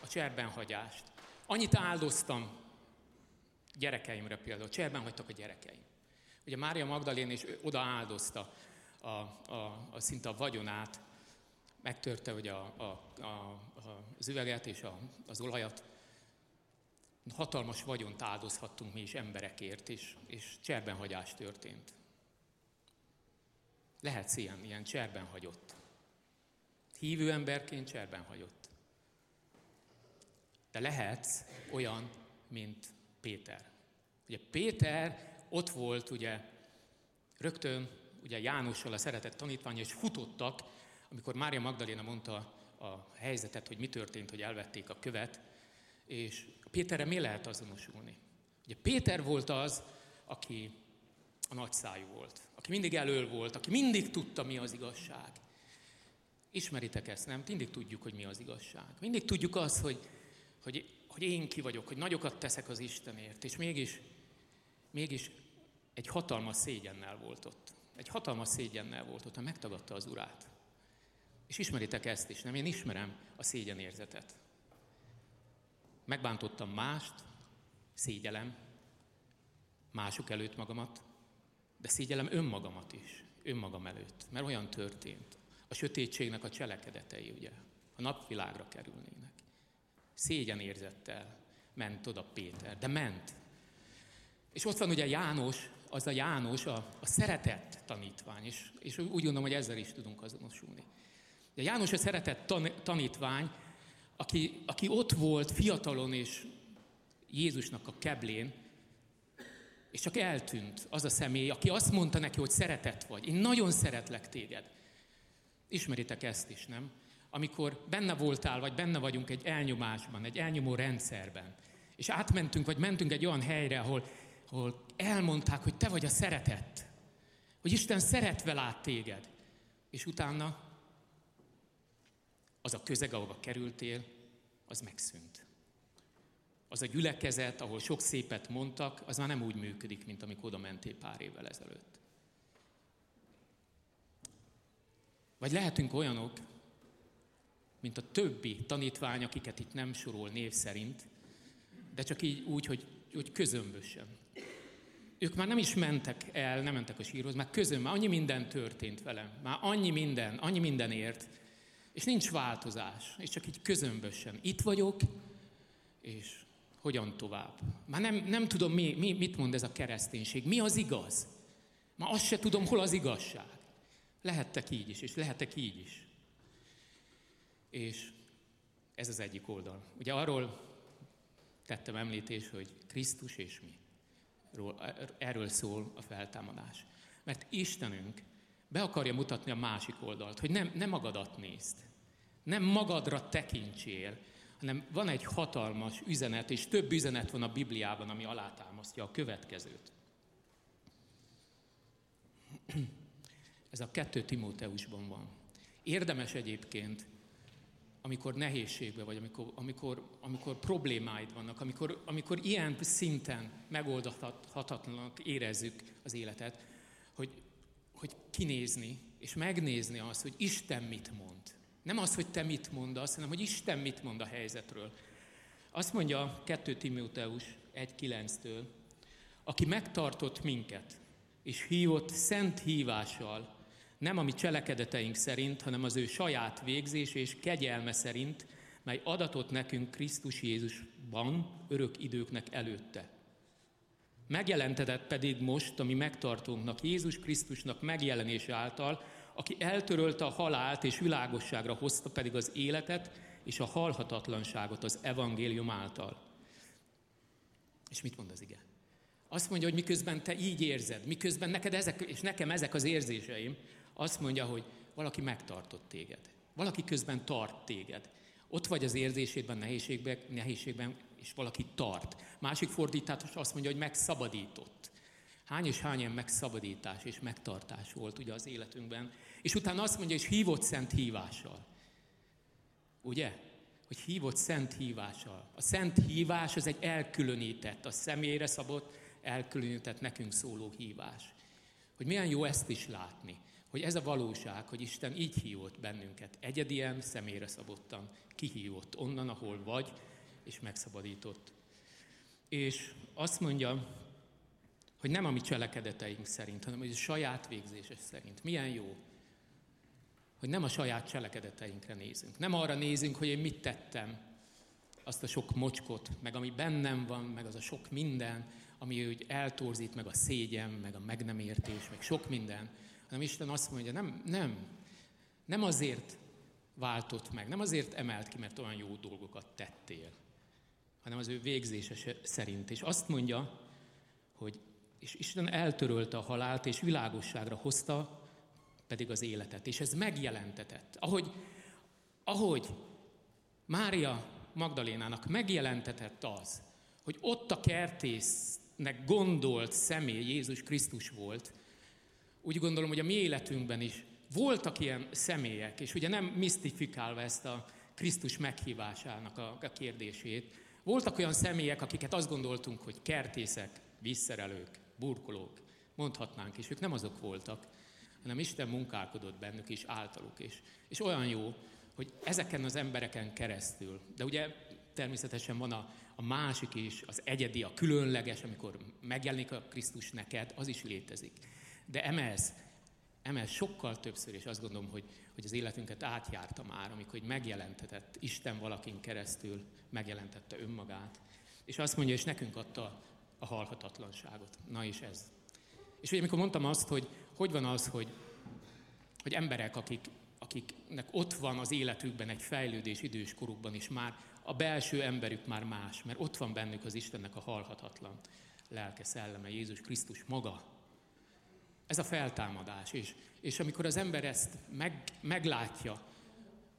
Speaker 4: a cserben hagyást. Annyit áldoztam gyerekeimre például, cserben hagytak a gyerekeim. Ugye Mária Magdalén is oda áldozta a, a, a szinte a vagyonát, megtörte ugye a, a, a, az üveget és a, az olajat. Hatalmas vagyont áldozhattunk mi is emberekért, és, és cserbenhagyás történt. Lehetsz ilyen, ilyen cserben hagyott. Hívő emberként cserben. De lehetsz olyan, mint Péter. Ugye Péter ott volt ugye rögtön ugye Jánossal a szeretett tanítvány, és futottak amikor Mária Magdaléna mondta a helyzetet, hogy mi történt, hogy elvették a követ, és Péterre mi lehet azonosulni? Ugye Péter volt az, aki a nagyszájú volt, aki mindig elől volt, aki mindig tudta, mi az igazság. Ismeritek ezt, nem? Mindig tudjuk, hogy mi az igazság. Mindig tudjuk azt, hogy, hogy, hogy én ki vagyok, hogy nagyokat teszek az Istenért, és mégis, mégis egy hatalmas szégyennel volt ott. Egy hatalmas szégyennel volt ott, ha megtagadta az urát. És ismeritek ezt is, nem? Én ismerem a szégyenérzetet. Megbántottam mást, szégyelem, mások előtt magamat, de szégyelem önmagamat is, önmagam előtt, mert olyan történt. A sötétségnek a cselekedetei, ugye, a napvilágra kerülnének. Szégyenérzettel ment oda Péter, de ment. És ott van ugye János, az a János, a, a szeretett tanítvány, és, és úgy gondolom, hogy ezzel is tudunk azonosulni. De János a szeretett tan- tanítvány, aki, aki ott volt fiatalon és Jézusnak a keblén, és csak eltűnt az a személy, aki azt mondta neki, hogy szeretett vagy. Én nagyon szeretlek téged. Ismeritek ezt is, nem? Amikor benne voltál, vagy benne vagyunk egy elnyomásban, egy elnyomó rendszerben, és átmentünk, vagy mentünk egy olyan helyre, ahol, ahol elmondták, hogy te vagy a szeretett, hogy Isten szeretve lát téged, és utána az a közeg, ahova kerültél, az megszűnt. Az a gyülekezet, ahol sok szépet mondtak, az már nem úgy működik, mint amikor oda mentél pár évvel ezelőtt. Vagy lehetünk olyanok, mint a többi tanítvány, akiket itt nem sorol név szerint, de csak így úgy, hogy, hogy közömbösen. Ők már nem is mentek el, nem mentek a sírhoz, már közön, már annyi minden történt velem, már annyi minden, annyi minden ért, és nincs változás, és csak így közömbösen. Itt vagyok, és hogyan tovább. Már nem, nem tudom, mi, mi, mit mond ez a kereszténység, mi az igaz. Már azt se tudom, hol az igazság. Lehettek így is, és lehetek így is. És ez az egyik oldal. Ugye arról tettem említés, hogy Krisztus és mi. Erről szól a feltámadás. Mert Istenünk be akarja mutatni a másik oldalt, hogy nem, nem magadat nézd, nem magadra tekintsél, hanem van egy hatalmas üzenet, és több üzenet van a Bibliában, ami alátámasztja a következőt. Ez a kettő Timóteusban van. Érdemes egyébként, amikor nehézségbe vagy, amikor, amikor, amikor problémáid vannak, amikor, amikor ilyen szinten megoldhatatlanak érezzük az életet, hogy, hogy kinézni és megnézni azt, hogy Isten mit mond. Nem az, hogy te mit mondasz, hanem hogy Isten mit mond a helyzetről. Azt mondja 2 Timóteus 1.9-től, aki megtartott minket, és hívott szent hívással, nem a mi cselekedeteink szerint, hanem az ő saját végzés és kegyelme szerint, mely adatot nekünk Krisztus Jézusban örök időknek előtte. Megjelentetett pedig most, ami megtartónknak, Jézus Krisztusnak megjelenése által, aki eltörölte a halált és világosságra hozta pedig az életet és a halhatatlanságot az evangélium által. És mit mond az ige? Azt mondja, hogy miközben te így érzed, miközben neked ezek, és nekem ezek az érzéseim, azt mondja, hogy valaki megtartott téged. Valaki közben tart téged. Ott vagy az érzésédben, nehézségben, nehézségben, és valaki tart. Másik fordítás azt mondja, hogy megszabadított. Hány és hány ilyen megszabadítás és megtartás volt ugye az életünkben. És utána azt mondja, és hívott szent hívással. Ugye? Hogy hívott szent hívással. A szent hívás az egy elkülönített, a személyre szabott, elkülönített nekünk szóló hívás. Hogy milyen jó ezt is látni. Hogy ez a valóság, hogy Isten így hívott bennünket, egyedien, személyre szabottan, kihívott onnan, ahol vagy, és megszabadított. És azt mondja, hogy nem a mi cselekedeteink szerint, hanem hogy a saját végzése szerint. Milyen jó, hogy nem a saját cselekedeteinkre nézünk. Nem arra nézünk, hogy én mit tettem, azt a sok mocskot, meg ami bennem van, meg az a sok minden, ami úgy eltorzít, meg a szégyen, meg a meg nem értés, meg sok minden, hanem Isten azt mondja, nem, nem, nem azért váltott meg, nem azért emelt ki, mert olyan jó dolgokat tettél, hanem az ő végzése szerint. És azt mondja, hogy és Isten eltörölte a halált, és világosságra hozta pedig az életet. És ez megjelentetett. Ahogy, ahogy Mária Magdalénának megjelentetett az, hogy ott a kertésznek gondolt személy Jézus Krisztus volt, úgy gondolom, hogy a mi életünkben is voltak ilyen személyek, és ugye nem misztifikálva ezt a Krisztus meghívásának a, a kérdését, voltak olyan személyek, akiket azt gondoltunk, hogy kertészek, visszerelők, burkolók, mondhatnánk is, ők nem azok voltak, hanem Isten munkálkodott bennük és általuk is. És olyan jó, hogy ezeken az embereken keresztül, de ugye természetesen van a, a másik is, az egyedi, a különleges, amikor megjelenik a Krisztus neked, az is létezik. De emelsz, emelsz sokkal többször, és azt gondolom, hogy, hogy az életünket átjárta már, amikor megjelentetett Isten valakin keresztül, megjelentette önmagát. És azt mondja, és nekünk adta a halhatatlanságot. Na és ez. És ugye amikor mondtam azt, hogy hogy van az, hogy, hogy emberek, akik, akiknek ott van az életükben egy fejlődés idős korukban is már, a belső emberük már más, mert ott van bennük az Istennek a halhatatlan lelke, szelleme, Jézus Krisztus maga. Ez a feltámadás. És, és amikor az ember ezt meg, meglátja,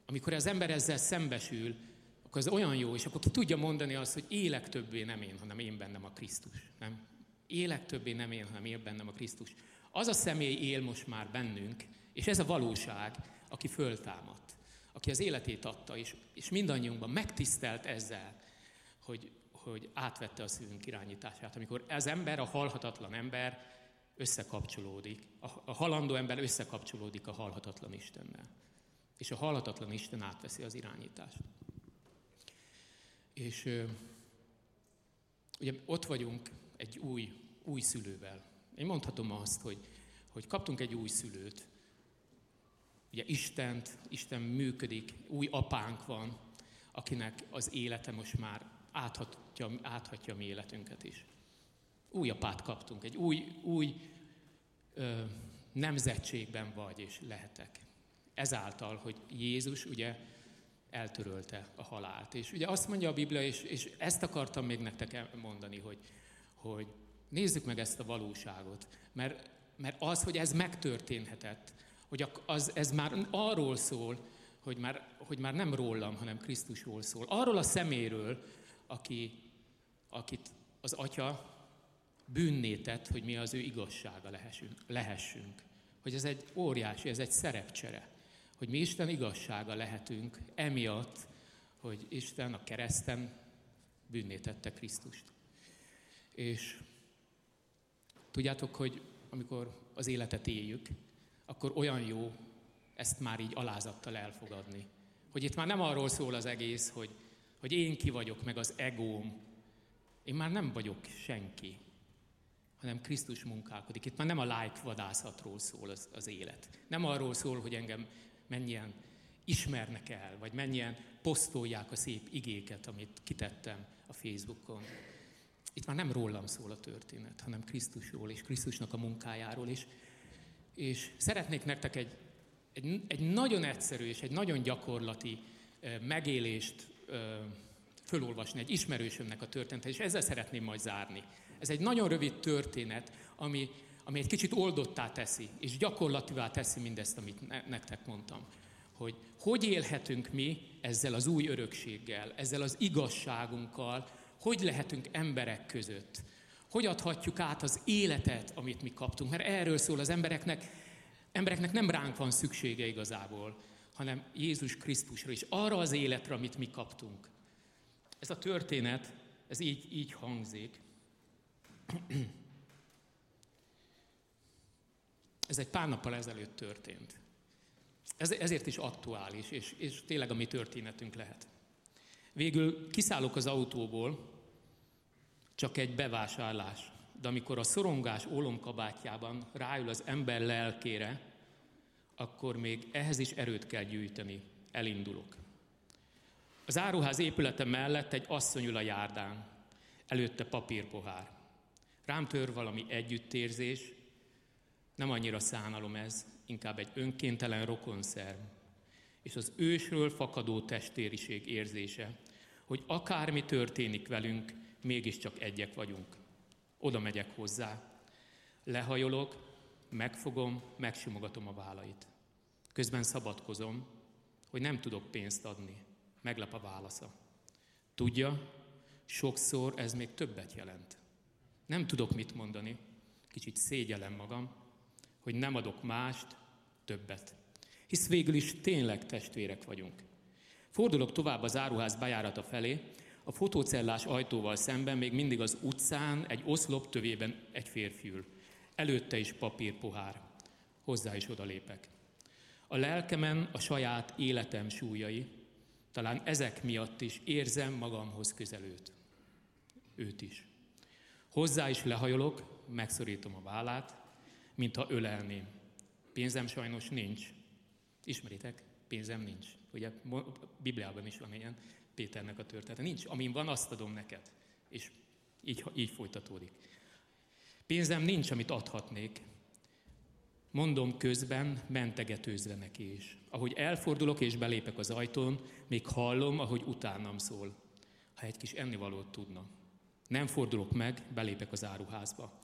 Speaker 4: amikor az ember ezzel szembesül, akkor az olyan jó, és akkor ki tudja mondani azt, hogy élek többé nem én, hanem én bennem a Krisztus. Nem? Élek többé nem én, hanem én bennem a Krisztus. Az a személy él most már bennünk, és ez a valóság, aki föltámadt, aki az életét adta, és, és mindannyiunkban megtisztelt ezzel, hogy, hogy átvette a szívünk irányítását. Amikor ez ember, a halhatatlan ember összekapcsolódik, a, halandó ember összekapcsolódik a halhatatlan Istennel. És a halhatatlan Isten átveszi az irányítást. És ugye ott vagyunk egy új, új szülővel. Én mondhatom azt, hogy, hogy kaptunk egy új szülőt. Ugye Istent, Isten működik, új apánk van, akinek az élete most már áthatja, áthatja a mi életünket is. Új apát kaptunk, egy új, új ö, nemzetségben vagy és lehetek. Ezáltal, hogy Jézus ugye eltörölte a halált. És ugye azt mondja a Biblia, és, és ezt akartam még nektek mondani, hogy, hogy nézzük meg ezt a valóságot. Mert, mert az, hogy ez megtörténhetett, hogy az, ez már arról szól, hogy már, hogy már nem rólam, hanem Krisztusról szól. Arról a szeméről, aki, akit az Atya bűnné tett, hogy mi az ő igazsága lehessünk. lehessünk. Hogy ez egy óriási, ez egy szerepcsere. Hogy mi Isten igazsága lehetünk, emiatt, hogy Isten a kereszten bűnné tette Krisztust. És tudjátok, hogy amikor az életet éljük, akkor olyan jó ezt már így alázattal elfogadni. Hogy itt már nem arról szól az egész, hogy, hogy én ki vagyok, meg az egóm. Én már nem vagyok senki, hanem Krisztus munkálkodik. Itt már nem a like vadászatról szól az, az élet. Nem arról szól, hogy engem mennyien ismernek el, vagy mennyien posztolják a szép igéket, amit kitettem a Facebookon. Itt már nem rólam szól a történet, hanem Krisztusról és Krisztusnak a munkájáról. És, és szeretnék nektek egy, egy, egy nagyon egyszerű és egy nagyon gyakorlati megélést fölolvasni, egy ismerősömnek a történetet, és ezzel szeretném majd zárni. Ez egy nagyon rövid történet, ami, ami egy kicsit oldottá teszi, és gyakorlativá teszi mindezt, amit ne, nektek mondtam. Hogy hogy élhetünk mi ezzel az új örökséggel, ezzel az igazságunkkal, hogy lehetünk emberek között, hogy adhatjuk át az életet, amit mi kaptunk. Mert erről szól az embereknek, embereknek nem ránk van szüksége igazából, hanem Jézus Krisztusra, és arra az életre, amit mi kaptunk. Ez a történet, ez így, így hangzik. [CLEARS THROAT] Ez egy pár nappal ezelőtt történt. Ez, ezért is aktuális, és, és tényleg a mi történetünk lehet. Végül kiszállok az autóból, csak egy bevásárlás. De amikor a szorongás ólomkabátjában ráül az ember lelkére, akkor még ehhez is erőt kell gyűjteni. Elindulok. Az áruház épülete mellett egy asszony ül a járdán, előtte papírpohár. Rám tör valami együttérzés, nem annyira szánalom ez, inkább egy önkéntelen rokonszerv. És az ősről fakadó testériség érzése, hogy akármi történik velünk, mégiscsak egyek vagyunk. Oda megyek hozzá, lehajolok, megfogom, megsimogatom a vállait. Közben szabadkozom, hogy nem tudok pénzt adni. Meglep a válasza. Tudja, sokszor ez még többet jelent. Nem tudok mit mondani, kicsit szégyelem magam, hogy nem adok mást, többet. Hisz végül is tényleg testvérek vagyunk. Fordulok tovább az áruház bejárata felé, a fotócellás ajtóval szemben még mindig az utcán, egy oszlop tövében egy férfi ül. Előtte is papírpohár. Hozzá is odalépek. A lelkemen a saját életem súlyai, talán ezek miatt is érzem magamhoz közelőt. Őt is. Hozzá is lehajolok, megszorítom a vállát, mintha ölelném. Pénzem sajnos nincs. Ismeritek? Pénzem nincs. Ugye Bibliában is van ilyen Péternek a története. Nincs, amin van, azt adom neked. És így, így folytatódik. Pénzem nincs, amit adhatnék. Mondom közben, mentegetőzve neki is. Ahogy elfordulok és belépek az ajtón, még hallom, ahogy utánam szól. Ha egy kis ennivalót tudna. Nem fordulok meg, belépek az áruházba.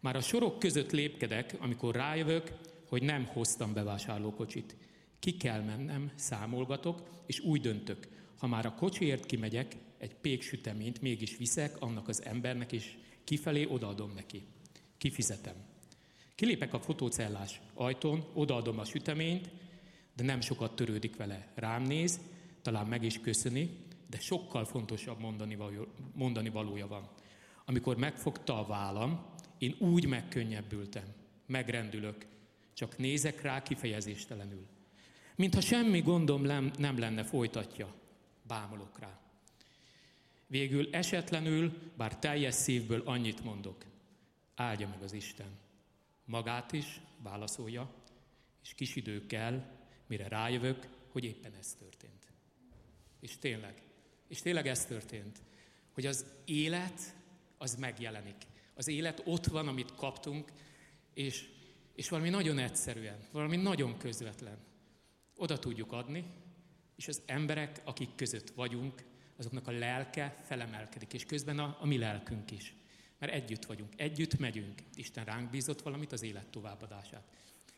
Speaker 4: Már a sorok között lépkedek, amikor rájövök, hogy nem hoztam bevásárlókocsit. Ki kell mennem, számolgatok, és úgy döntök, ha már a kocsiért kimegyek, egy péksüteményt mégis viszek annak az embernek, és kifelé odaadom neki. Kifizetem. Kilépek a fotócellás ajtón, odaadom a süteményt, de nem sokat törődik vele. Rám néz, talán meg is köszöni, de sokkal fontosabb mondani, való, mondani valója van. Amikor megfogta a vállam, én úgy megkönnyebbültem, megrendülök, csak nézek rá kifejezéstelenül. Mintha semmi gondom nem lenne, folytatja, bámolok rá. Végül esetlenül, bár teljes szívből annyit mondok, áldja meg az Isten. Magát is válaszolja, és kis idő kell, mire rájövök, hogy éppen ez történt. És tényleg, és tényleg ez történt, hogy az élet az megjelenik. Az élet ott van, amit kaptunk, és, és valami nagyon egyszerűen, valami nagyon közvetlen. Oda tudjuk adni, és az emberek, akik között vagyunk, azoknak a lelke felemelkedik, és közben a, a mi lelkünk is. Mert együtt vagyunk, együtt megyünk. Isten ránk bízott valamit, az élet továbbadását.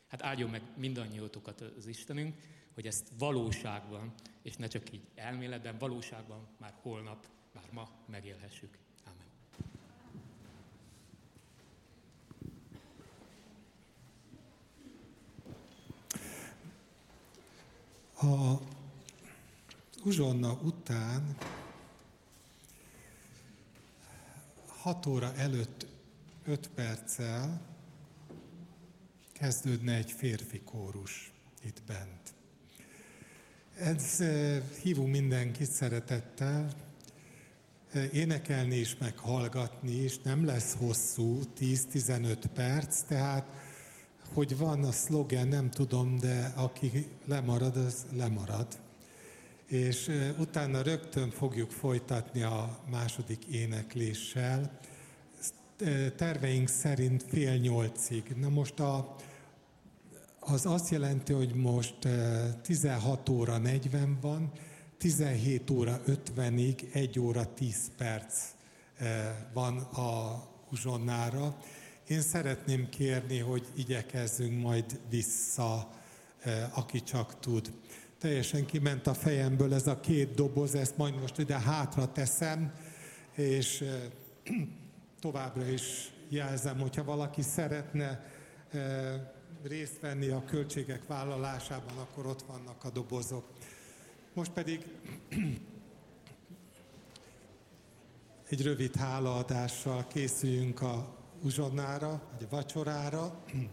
Speaker 4: Hát áldjon meg mindannyiótokat az Istenünk, hogy ezt valóságban, és ne csak így elméletben, valóságban már holnap, már ma megélhessük. Amen.
Speaker 1: A uzsonna után 6 óra előtt 5 perccel kezdődne egy férfi kórus itt bent. Ez eh, hívunk mindenkit szeretettel, eh, énekelni is, meg hallgatni is, nem lesz hosszú, 10-15 perc, tehát hogy van a szlogen, nem tudom, de aki lemarad, az lemarad. És eh, utána rögtön fogjuk folytatni a második énekléssel. Terveink szerint fél nyolcig. Na most a az azt jelenti, hogy most 16 eh, óra 40 van, 17 óra 50-ig 1 óra 10 perc eh, van a uzsonnára. Én szeretném kérni, hogy igyekezzünk majd vissza, eh, aki csak tud. Teljesen kiment a fejemből ez a két doboz, ezt majd most ide hátra teszem, és [CLEARS THROAT] továbbra is jelzem, hogyha valaki szeretne részt venni a költségek vállalásában, akkor ott vannak a dobozok. Most pedig [CLEARS THROAT] egy rövid hálaadással készüljünk a uzsonnára, vagy a vacsorára. [CLEARS THROAT]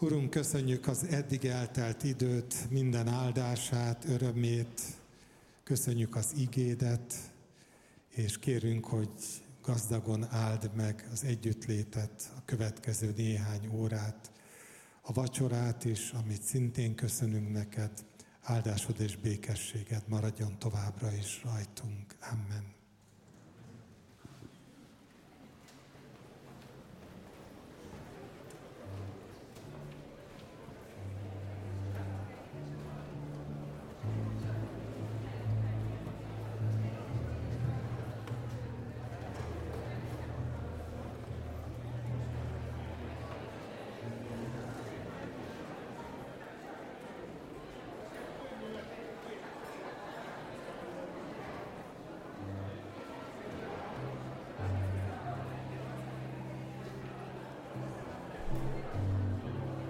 Speaker 1: Urunk, köszönjük az eddig eltelt időt, minden áldását, örömét, köszönjük az igédet, és kérünk, hogy gazdagon áld meg az együttlétet, a következő néhány órát, a vacsorát is, amit szintén köszönünk neked, áldásod és békességed maradjon továbbra is rajtunk. Amen.